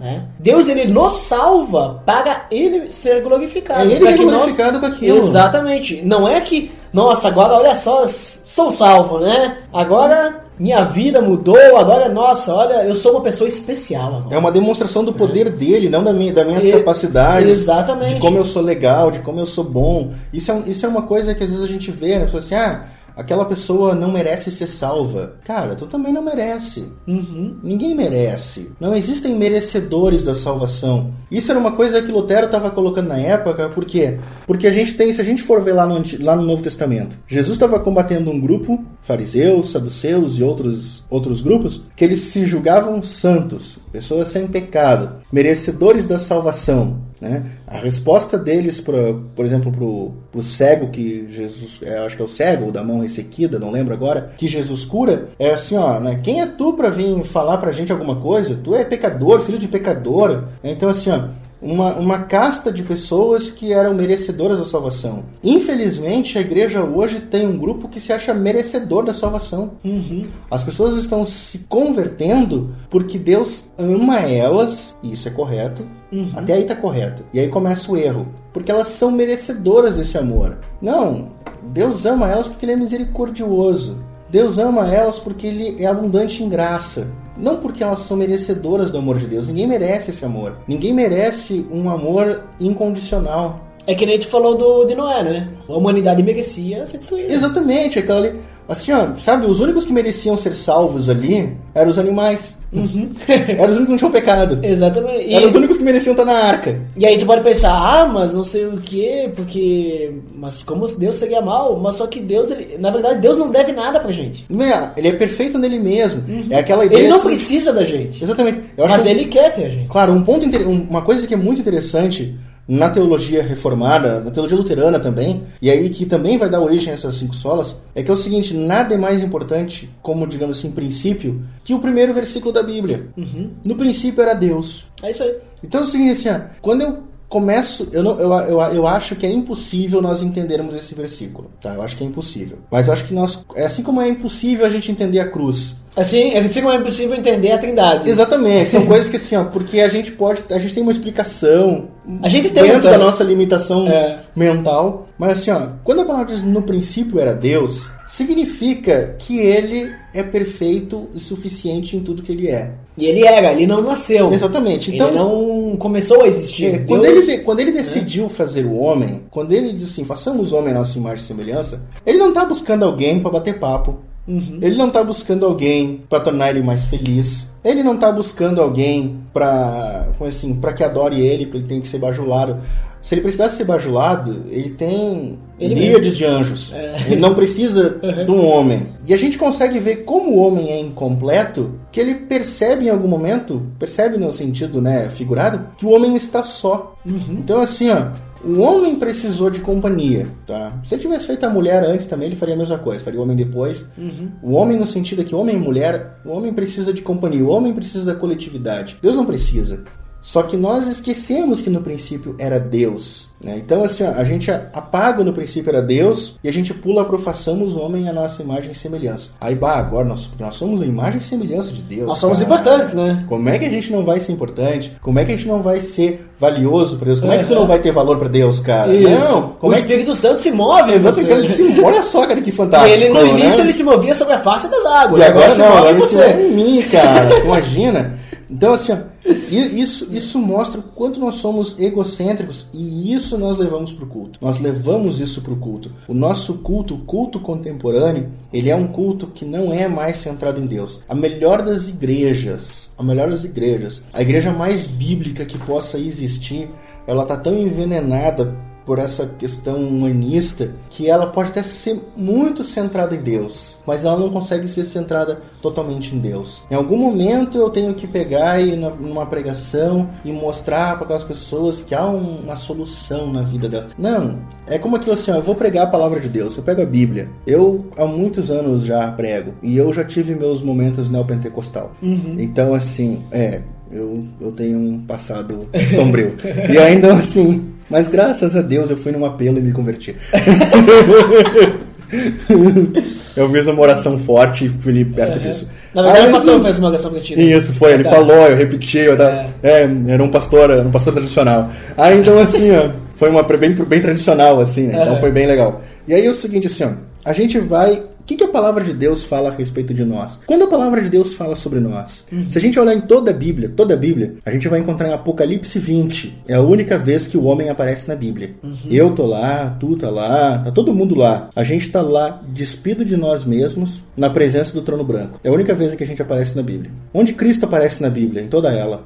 né? Deus ele nos salva para ele ser glorificado. É ele é glorificado com aquilo. Exatamente. Não é que, nossa, agora olha só, sou salvo, né? Agora minha vida mudou, agora, nossa, olha, eu sou uma pessoa especial agora. É uma demonstração do poder dele, não da minha, das minhas E- capacidades. exatamente. De como eu sou legal, de como eu sou bom. Isso é, isso é uma coisa que às vezes a gente vê, né? Pessoa assim, ah, aquela pessoa não merece ser salva. Cara, tu também não merece. Uhum. Ninguém merece. Não existem merecedores da salvação. Isso era uma coisa que Lutero estava colocando na época, por quê? Porque a gente tem, se a gente for ver lá no, lá no Novo Testamento, Jesus estava combatendo um grupo, fariseus, saduceus e outros, outros grupos, que eles se julgavam santos, pessoas sem pecado, merecedores da salvação. Né? A resposta deles, pra, por exemplo, para o cego que Jesus, é, acho que é o cego, da mão ressequida, não lembro agora, que Jesus cura, é assim, ó, né? quem é tu para vir falar para a gente alguma coisa? Tu é pecador, filho de pecador. Então, assim, ó, uma, uma casta de pessoas que eram merecedoras da salvação. Infelizmente, a igreja hoje tem um grupo que se acha merecedor da salvação. Uhum. As pessoas estão se convertendo porque Deus ama elas, e isso é correto. Uhum. Até aí tá correto. E aí começa o erro. Porque elas são merecedoras desse amor. Não, Deus ama elas porque Ele é misericordioso. Deus ama elas porque Ele é abundante em graça. Não porque elas são merecedoras do amor de Deus. Ninguém merece esse amor. Ninguém merece um amor incondicional. É que nem tu falou do, de Noé, né? A humanidade merecia ser destruída. Exatamente, aquela ali. Assim, ó, sabe, os únicos que mereciam ser salvos ali eram os animais. Uhum. (laughs) eram os únicos que não tinham pecado. Exatamente. E, Eram os únicos que mereciam estar na arca. e aí tu pode pensar, ah, mas não sei o que, porque. Mas como Deus seria mal? Mas só que Deus, ele, na verdade, Deus não deve nada pra gente. Não é, Ele é perfeito nele mesmo. É aquela ideia. Ele não assim- precisa da gente. Exatamente. Mas acho- ele quer ter a gente. Claro, um ponto inter- um- uma coisa que é muito interessante na teologia reformada, na teologia luterana também, e aí que também vai dar origem a essas cinco solas, é que é o seguinte, nada é mais importante, como digamos assim, princípio, que o primeiro versículo da Bíblia. No princípio era Deus. É isso aí. Então é o seguinte, assim, ó, quando eu começo, eu, não, eu, eu, eu acho que é impossível nós entendermos esse versículo, tá? Eu acho que é impossível. Mas eu acho que nós, é assim como é impossível a gente entender a cruz, Assim, assim como é impossível entender a trindade. Exatamente, são (laughs) coisas que assim, ó, porque a gente pode, a gente tem uma explicação A gente tem, dentro então. da nossa limitação É. mental, mas assim, ó, quando a palavra diz no princípio era Deus, significa que ele é perfeito e suficiente em tudo que ele é. E ele era, ele não nasceu. Exatamente. Então, ele não começou a existir. é, Deus- quando, ele, de- quando ele decidiu fazer o homem, quando ele disse assim, façamos o homem nossa imagem e semelhança, ele não está buscando alguém para bater papo. Uhum. Ele não está buscando alguém para tornar ele mais feliz. Ele não está buscando alguém para, como assim, para que adore ele, para ele tem que ser bajulado. Se ele precisasse ser bajulado, ele tem Ele milhares de anjos. Ele não precisa (laughs) de um homem. E a gente consegue ver como o homem é incompleto, que ele percebe em algum momento, percebe no sentido, né, figurado, que o homem está só. Então assim, ó, o homem precisou de companhia, tá? Se ele tivesse feito a mulher antes também, ele faria a mesma coisa, faria o homem depois. O homem no sentido que homem e mulher, o homem precisa de companhia, o homem precisa da coletividade. Deus não precisa. Só que nós esquecemos que no princípio era Deus. né? Então, assim, a gente apaga no princípio era Deus e a gente pula para façamos o homem à nossa imagem e semelhança. Aí, bah, agora nós, nós somos a imagem e semelhança de Deus. Nós somos cara. importantes, né? Como é que a gente não vai ser importante? Como é que a gente não vai ser valioso para Deus? Como é que tu não vai ter valor para Deus, cara? Isso. Não, como o é que... Espírito Santo se move. Exato, ele se... Olha só, cara, que fantástico. ele, no né? início ele se movia sobre a face das águas. E agora se não, move agora isso você. é em mim, cara. (laughs) Imagina. Então, assim, ó, isso, isso mostra o quanto nós somos egocêntricos e isso nós levamos para o culto. Nós levamos isso para o culto. O nosso culto, o culto contemporâneo, ele é um culto que não é mais centrado em Deus. A melhor das igrejas, a melhor das igrejas, a igreja mais bíblica que possa existir, ela tá tão envenenada por essa questão humanista que ela pode até ser muito centrada em Deus, mas ela não consegue ser centrada totalmente em Deus. Em algum momento eu tenho que pegar e numa pregação e mostrar para aquelas pessoas que há um- uma solução na vida delas. Não, é como aquilo assim, ó, eu vou pregar a palavra de Deus, eu pego a Bíblia. Eu há muitos anos já prego e eu já tive meus momentos neopentecostal. Então assim, é, eu, eu tenho um passado (laughs) sombrio. e ainda assim, mas graças a Deus eu fui num apelo e me converti. (laughs) eu fiz uma oração forte e fui perto disso. Na verdade, Aí, o pastor fez uma oração contigo. Isso, foi, ele Tá. falou, eu repeti, eu tava- é, era um pastor, um pastor tradicional. Aí então assim, ó, foi uma bem, bem tradicional, assim, né? Então foi bem legal. E aí é o seguinte, assim, ó, a gente vai que, que a palavra de Deus fala a respeito de nós? Quando a palavra de Deus fala sobre nós? Se a gente olhar em toda a Bíblia, toda a Bíblia, a gente vai encontrar em Apocalipse 20. É a única vez que o homem aparece na Bíblia. Eu tô lá, tu tá lá, tá todo mundo lá. A gente tá lá despido de nós mesmos na presença do trono branco. É a única vez em que a gente aparece na Bíblia. Onde Cristo aparece na Bíblia? Em toda ela.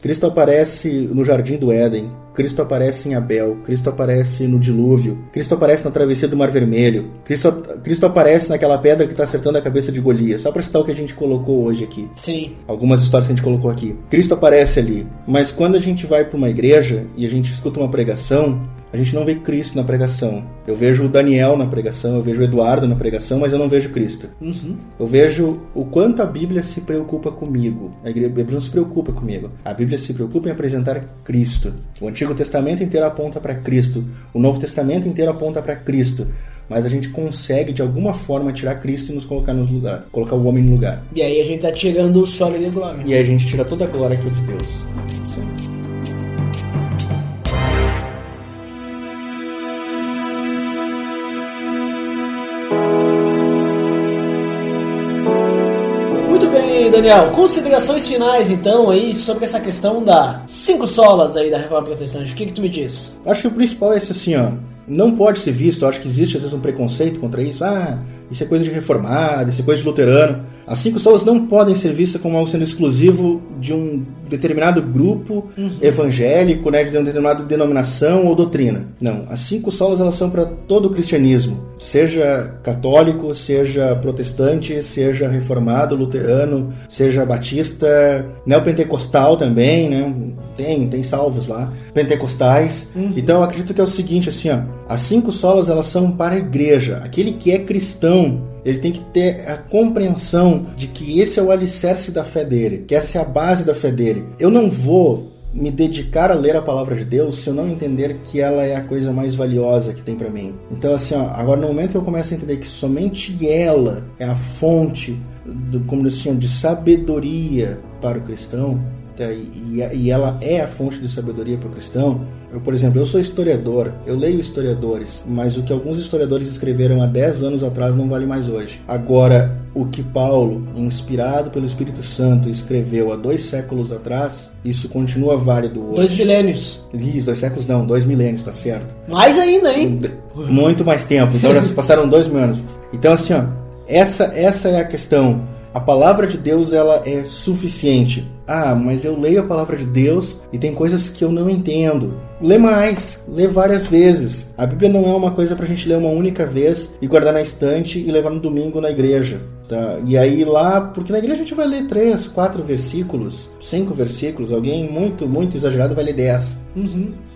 Cristo aparece no jardim do Éden. Cristo aparece em Abel, Cristo aparece no dilúvio, Cristo aparece na travessia do Mar Vermelho, Cristo, Cristo aparece naquela pedra que está acertando a cabeça de Golias, só para citar o que a gente colocou hoje aqui. Sim. Algumas histórias que a gente colocou aqui. Cristo aparece ali, mas quando a gente vai para uma igreja e a gente escuta uma pregação, a gente não vê Cristo na pregação. Eu vejo o Daniel na pregação, eu vejo o Eduardo na pregação, mas eu não vejo Cristo. Eu vejo o quanto a Bíblia se preocupa comigo. A a Bíblia não se preocupa comigo. A Bíblia se preocupa em apresentar Cristo. O Antigo Testamento inteiro aponta para Cristo. O Novo Testamento inteiro aponta para Cristo. Mas a gente consegue, de alguma forma, tirar Cristo e nos colocar no lugar. Colocar o homem no lugar. E aí a gente tá tirando o sólido e glória. E aí a gente tira toda a glória que é de Deus. Muito Daniel. Considerações finais, então, aí, sobre essa questão da cinco solas aí da Reforma Protestante. O que que tu me diz? Acho que o principal é esse assim, ó. Não pode ser visto, acho que existe às vezes um preconceito contra isso. Ah, isso é coisa de reformado, isso é coisa de luterano. As cinco solas não podem ser vistas como algo sendo exclusivo de um determinado grupo evangélico, né, de uma determinada denominação ou doutrina. Não, as cinco solas elas são para todo o cristianismo, seja católico, seja protestante, seja reformado, luterano, seja batista, neopentecostal também, né? Tem, tem salvos lá, pentecostais. Então eu acredito que é o seguinte, assim, ó, as cinco solas elas são para a igreja. Aquele que é cristão, ele tem que ter a compreensão de que esse é o alicerce da fé dele, que essa é a base da fé dele. Eu não vou me dedicar a ler a palavra de Deus se eu não entender que ela é a coisa mais valiosa que tem para mim. Então assim, ó, agora no momento que eu começo a entender que somente ela é a fonte do, como assim, de sabedoria para o cristão, tá? e ela é a fonte de sabedoria para o cristão. Eu, por exemplo, eu sou historiador, eu leio historiadores, mas o que alguns historiadores escreveram há 10 anos atrás não vale mais hoje. Agora, o que Paulo, inspirado pelo Espírito Santo, escreveu há dois séculos atrás, isso continua válido hoje. Dois milênios. Isso, dois séculos não, dois milênios, tá certo. Mais ainda, hein? Muito mais tempo, então já se passaram dois mil anos. Então, assim, ó, essa, essa é a questão. A palavra de Deus, ela é suficiente. Ah, mas eu leio a palavra de Deus e tem coisas que eu não entendo. Lê mais, lê várias vezes. A Bíblia não é uma coisa pra gente ler uma única vez e guardar na estante e levar no domingo na igreja. Tá? E aí lá, porque na igreja a gente vai ler três, quatro versículos, cinco versículos, alguém muito, muito exagerado vai ler dez.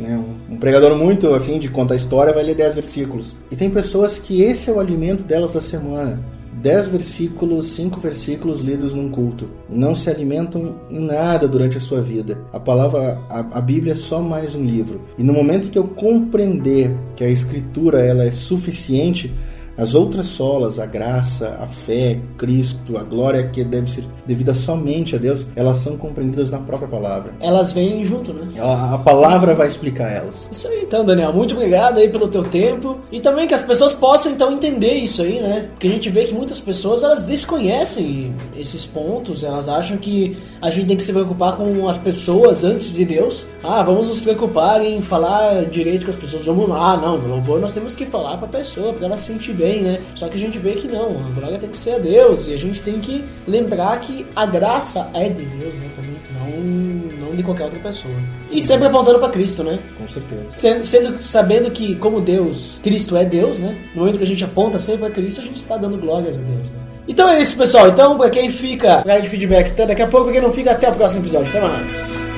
Né? Um, um pregador muito afim de contar história vai ler dez versículos. E tem pessoas que esse é o alimento delas da semana. Dez versículos, cinco versículos lidos num culto. Não se alimentam em nada durante a sua vida. A palavra, a, a Bíblia é só mais um livro. E no momento que eu compreender que a Escritura ela é suficiente, as outras solas, a graça, a fé, Cristo, a glória que deve ser devida somente a Deus, elas são compreendidas na própria palavra. Elas vêm junto, né? A, a palavra vai explicar elas. Isso aí então, Daniel. Muito obrigado aí pelo teu tempo. E também que as pessoas possam então entender isso aí, né? Porque a gente vê que muitas pessoas elas desconhecem esses pontos, elas acham que a gente tem que se preocupar com as pessoas antes de Deus. Ah, vamos nos preocupar em falar direito com as pessoas. Vamos lá, não, no louvor nós temos que falar pra pessoa, pra ela se sentir bem, né? Só que a gente vê que não, a glória tem que ser a Deus. E a gente tem que lembrar que a graça é de Deus, né? Também, não, não de qualquer outra pessoa. E sempre apontando pra Cristo, né? Com certeza. Sendo, sendo- sabendo que, como Deus, Cristo é Deus, né? No momento que a gente aponta sempre a Cristo, a gente está dando glórias a Deus, né? Então é isso, pessoal. Então, pra quem fica, de feedback até daqui a pouco, pra quem não fica, até o próximo episódio. Até mais.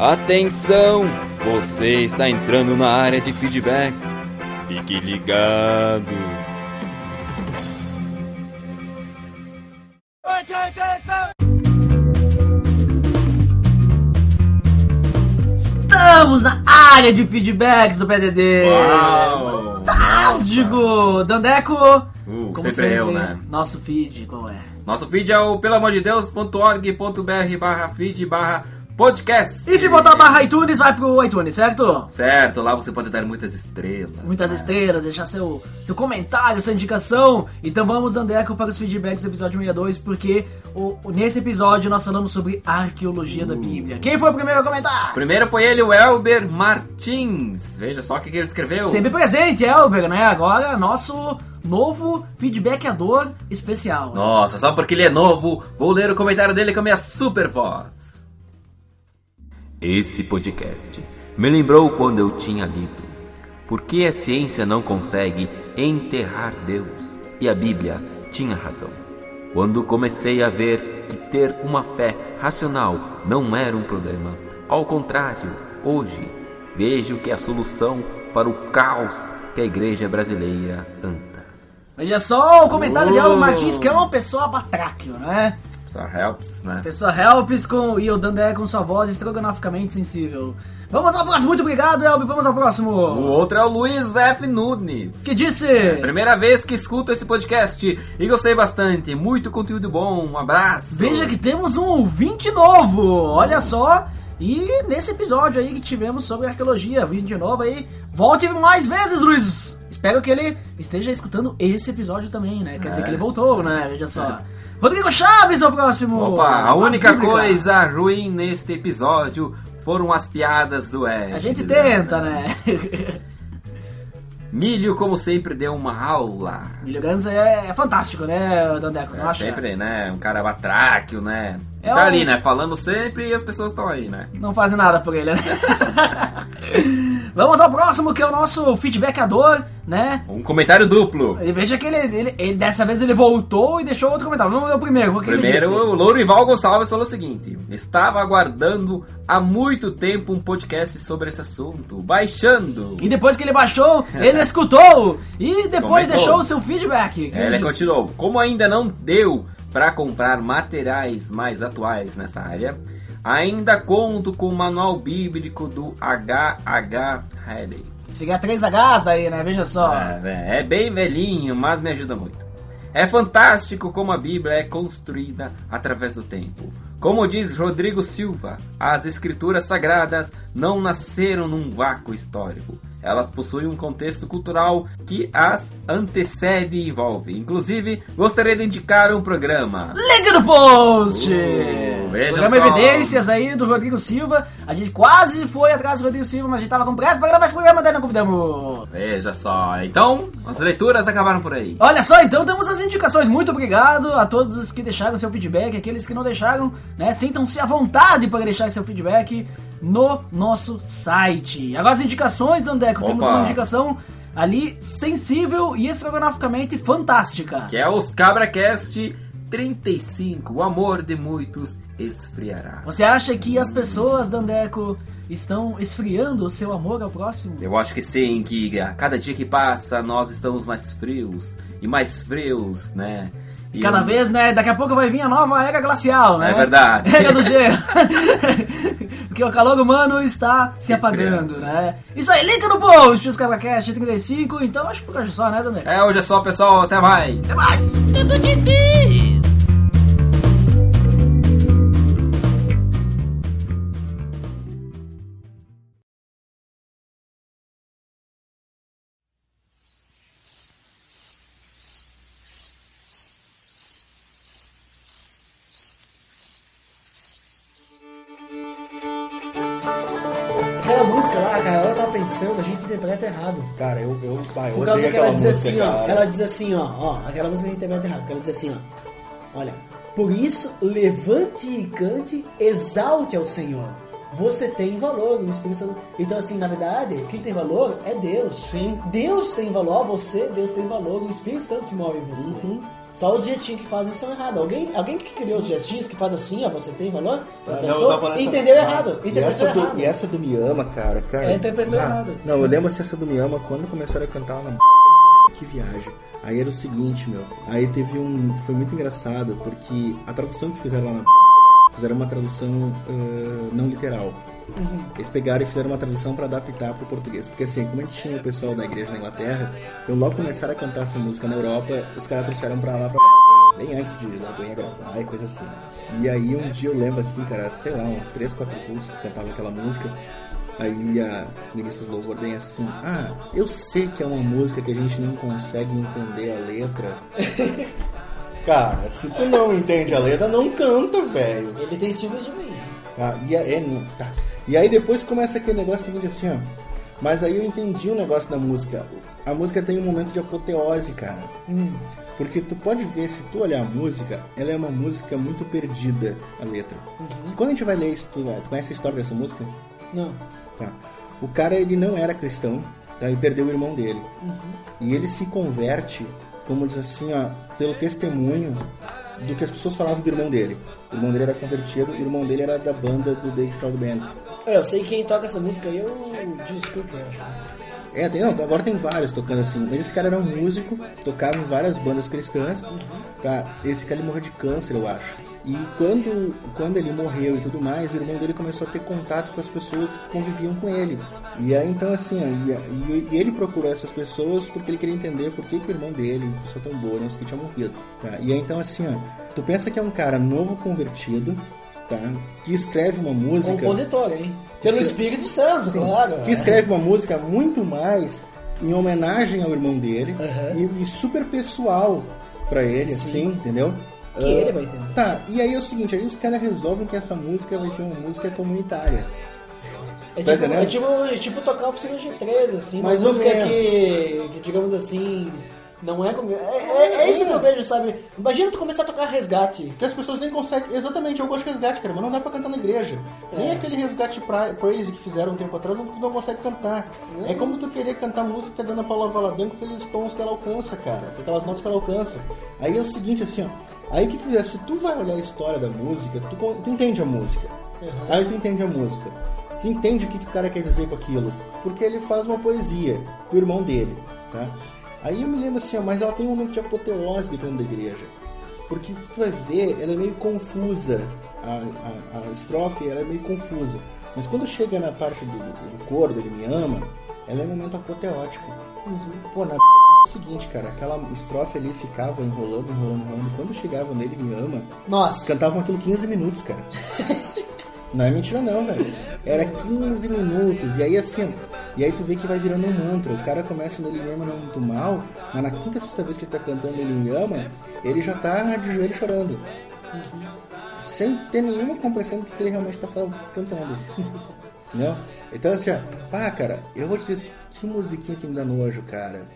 Atenção! Você está entrando na área de feedbacks. Fique ligado. Estamos na área de feedbacks do PDD. Uau! Fantástico! Dandeco, Uh, Como sempre eu, né? Nosso feed, qual é? Nosso feed é o pelamordedeus.org.br barra feed barra podcast. E se botar barra iTunes, vai pro iTunes, certo? Certo, lá você pode dar muitas estrelas. Muitas né? estrelas, deixar seu, seu comentário, sua indicação. Então vamos dando eco para os feedbacks do episódio 62, porque o, nesse episódio nós falamos sobre arqueologia da Bíblia. Quem foi o primeiro a comentar? Primeiro foi ele, o Elber Martins. Veja só o que, ele escreveu. Sempre presente, Elber, né? Agora nosso novo feedbackador especial. Nossa, só porque ele é novo, vou ler o comentário dele com a minha super voz. Esse podcast me lembrou quando eu tinha lido. Por que a ciência não consegue enterrar Deus? E a Bíblia tinha razão. Quando comecei a ver que ter uma fé racional não era um problema. Ao contrário, hoje vejo que é a solução para o caos que a igreja brasileira anda. Veja só o comentário de Oh. Elber Martins, que é uma pessoa batráquio, né? Só helps, né? Pessoa helps com, e o Dandé com sua voz estrogonoficamente sensível. Vamos ao próximo, muito obrigado, Elber, vamos ao próximo. O outro é o Luiz F. Nunes. Que disse? Primeira vez que escuto esse podcast e gostei bastante. Muito conteúdo bom. Um abraço. Veja que temos um ouvinte novo, olha só. E nesse episódio aí que tivemos sobre arqueologia, ouvinte novo aí, volte mais vezes, Luiz. Espero que ele esteja escutando esse episódio também, né? Quer dizer É. que ele voltou, né? Veja só. Tá. Rodrigo Chaves é o próximo. Opa, a única coisa ruim neste episódio foram as piadas do Ed. A gente tenta, né? (laughs) Milho, como sempre, deu uma aula. Milho Ganza é, é fantástico, né, Dandeco? É sempre, né? Um cara batráquio, né? É tá um- ali, né? Falando sempre e as pessoas estão aí, né? Não fazem nada por ele, né? (laughs) Vamos ao próximo, que é o nosso feedbackador, né? Um comentário duplo. E veja que ele, ele- ele- dessa vez ele voltou e deixou outro comentário. Vamos ver o primeiro. O ele Primeiro, o Lourival Gonçalves falou o seguinte: Estava aguardando há muito tempo um podcast sobre esse assunto, baixando. E depois que ele baixou, ele (laughs) escutou e depois Comentou. deixou o seu feedback. É, ele disse? continuou. Como ainda não deu para comprar materiais mais atuais nessa área, ainda conto com o manual bíblico do H.H. Haley. Siga 3Hs aí, né? Veja só. É, é bem velhinho, mas me ajuda muito. É fantástico como a Bíblia é construída através do tempo. Como diz Rodrigo Silva, as escrituras sagradas não nasceram num vácuo histórico. Elas possuem um contexto cultural que as antecede e envolve. Inclusive, gostaria de indicar um programa. Link no post! Uh, veja programa só. Evidências aí do Rodrigo Silva. A gente quase foi atrás do Rodrigo Silva, mas a gente tava com pressa pra gravar esse programa, daí não convidamos. Veja só. Então, as leituras acabaram por aí. Olha só, então temos as indicações. Muito obrigado a todos os que deixaram seu feedback, aqueles que não deixaram, né? Sintam-se à vontade para deixar seu feedback no nosso site. Agora as indicações, Dandeco, temos Opa. uma indicação ali sensível e estrogonoficamente fantástica. Que é os CabraCast 35. O amor de muitos esfriará. Você acha que as pessoas, Dandeco, estão esfriando o seu amor ao próximo? Eu acho que sim, que a cada dia que passa nós estamos mais frios e mais frios, né? E Cada eu- vez, né? Daqui a pouco vai vir a nova era glacial, né? É verdade. (laughs) Era do gelo. (laughs) Porque o calor humano está se Esfriando. apagando, né? Isso aí, link no post, os CabraCast 35. Então acho que por hoje só, né, Dandeco? É, hoje é só, pessoal. Até mais. Até mais! Dedo de pensando, a gente interpreta errado. Cara, eu, eu, bah, eu Por causa que ela diz música, assim, ó. cara. Ela diz assim, ó, ó, aquela música a gente interpreta errado, porque ela diz assim, ó. Olha, por isso levante e cante, exalte ao Senhor. Você tem valor, o Espírito Santo. Então, assim, na verdade, quem tem valor é Deus. Sim. Deus tem valor, você, Deus tem valor, o Espírito Santo se move em você. Uhum. Só os gestinhos que fazem são errados. Alguém, alguém que criou os gestinhos que faz assim, ó, você tem valor, Ah, não, pessoa nessa- entendeu Ah, errado. E essa, do, errado. e essa do Me Ama, cara, cara. É, interpretou errado. Não, eu lembro se essa do Me Ama quando começaram a cantar na (laughs) que viagem. Aí era o seguinte, meu. Aí teve um. Foi muito engraçado, porque a tradução que fizeram lá na fizeram uma tradução uh, não literal. Uhum. Eles pegaram e fizeram uma tradução para adaptar para o português. Porque assim, como a gente tinha o pessoal da igreja na Inglaterra, então logo começaram a cantar essa música na Europa, os caras trouxeram para lá pra... bem antes de lá Lagoinha gravar e coisa assim. E aí um dia eu lembro assim, cara, sei lá, uns 3, 4 cultos que cantavam aquela música. Aí a ministra do louvor vem assim: Ah, eu sei que é uma música que a gente não consegue entender a letra. (laughs) Cara, se tu não entende a letra, não canta, velho. Ele tem ciúmes de mim. Tá, e, é, tá. e aí depois começa aquele negócio seguinte assim, ó. Mas aí eu entendi o negócio da música. A música tem um momento de apoteose, cara. Hum. Porque tu pode ver, se tu olhar a música, ela é uma música muito perdida, a letra. Uhum. Quando a gente vai ler isso, tu, tu conhece a história dessa música? Não. Tá. O cara, ele não era cristão, tá? E perdeu o irmão dele. Uhum. E ele se converte, como diz assim, ó, pelo testemunho do que as pessoas falavam do irmão dele. O irmão dele era convertido, o irmão dele era da banda do David Proud Band. É, eu sei quem toca essa música aí, eu desculpa, eu acho. É, tem, não, agora tem vários tocando assim. Mas esse cara era um músico, tocava em várias bandas cristãs. Uhum. Tá? Esse cara ele morreu de câncer, eu acho. E quando, quando ele morreu e tudo mais, o irmão dele começou a ter contato com as pessoas que conviviam com ele. E aí então assim, e, e, ele procurou essas pessoas porque ele queria entender por que, que o irmão dele, uma pessoa tão boa, não que tinha morrido. Tá? E aí então assim, ó, tu pensa que é um cara novo convertido, tá? Que escreve uma música. Compositor, hein? Pelo escreve... Espírito Santo, Sim, claro. Que escreve uma música muito mais em homenagem ao irmão dele uhum. e, e, super pessoal para ele, Sim. assim, entendeu? Que uh, ele vai entender. Tá, e aí é o seguinte, aí os caras resolvem que essa música vai ser uma música comunitária. É, tá tipo, é tipo, é tipo tocar oficina de 13, assim, uma música que, que, digamos assim, não é como. É, é, é, isso que eu vejo, sabe? Imagina tu começar a tocar resgate. Que as pessoas nem conseguem. Exatamente, eu gosto de resgate, cara, mas não dá pra cantar na igreja. É. Nem aquele resgate pra, praise que fizeram um tempo atrás, tu não consegue cantar. É. é como tu querer cantar música da Ana Paula Valadão com aqueles tons que ela alcança, cara. Com aquelas notas que ela alcança. Aí é o seguinte, assim, ó. Aí o que que se tu vai olhar a história da música, tu, tu entende a música. Uhum. Aí tu entende a música. Tu entende o que, que o cara quer dizer com aquilo. Porque ele faz uma poesia pro irmão dele, tá? Aí eu me lembro assim, ó, mas ela tem um momento de apoteose dentro da igreja. Porque tu vai ver, ela é meio confusa. A, a, a estrofe ela é meio confusa. Mas quando chega na parte do, do, do coro, dele me ama, ela é um momento apoteótico. Uhum. Pô, na é o seguinte, cara, aquela estrofe ali ficava enrolando, enrolando, enrolando. Quando chegava nele me ama, Nossa. cantavam aquilo 15 minutos, cara. (laughs) não é mentira não, velho. Era 15 minutos. E aí assim, e aí tu vê que vai virando um mantra. O cara começa no Ele Me Ama não muito mal, mas na quinta, sexta vez que ele tá cantando Ele Me Ama, ele já tá de joelho chorando. Sem ter nenhuma compreensão do que ele realmente tá cantando. Entendeu? Então assim, ó, pá, cara, eu vou te dizer assim, que musiquinha que me dá nojo, cara.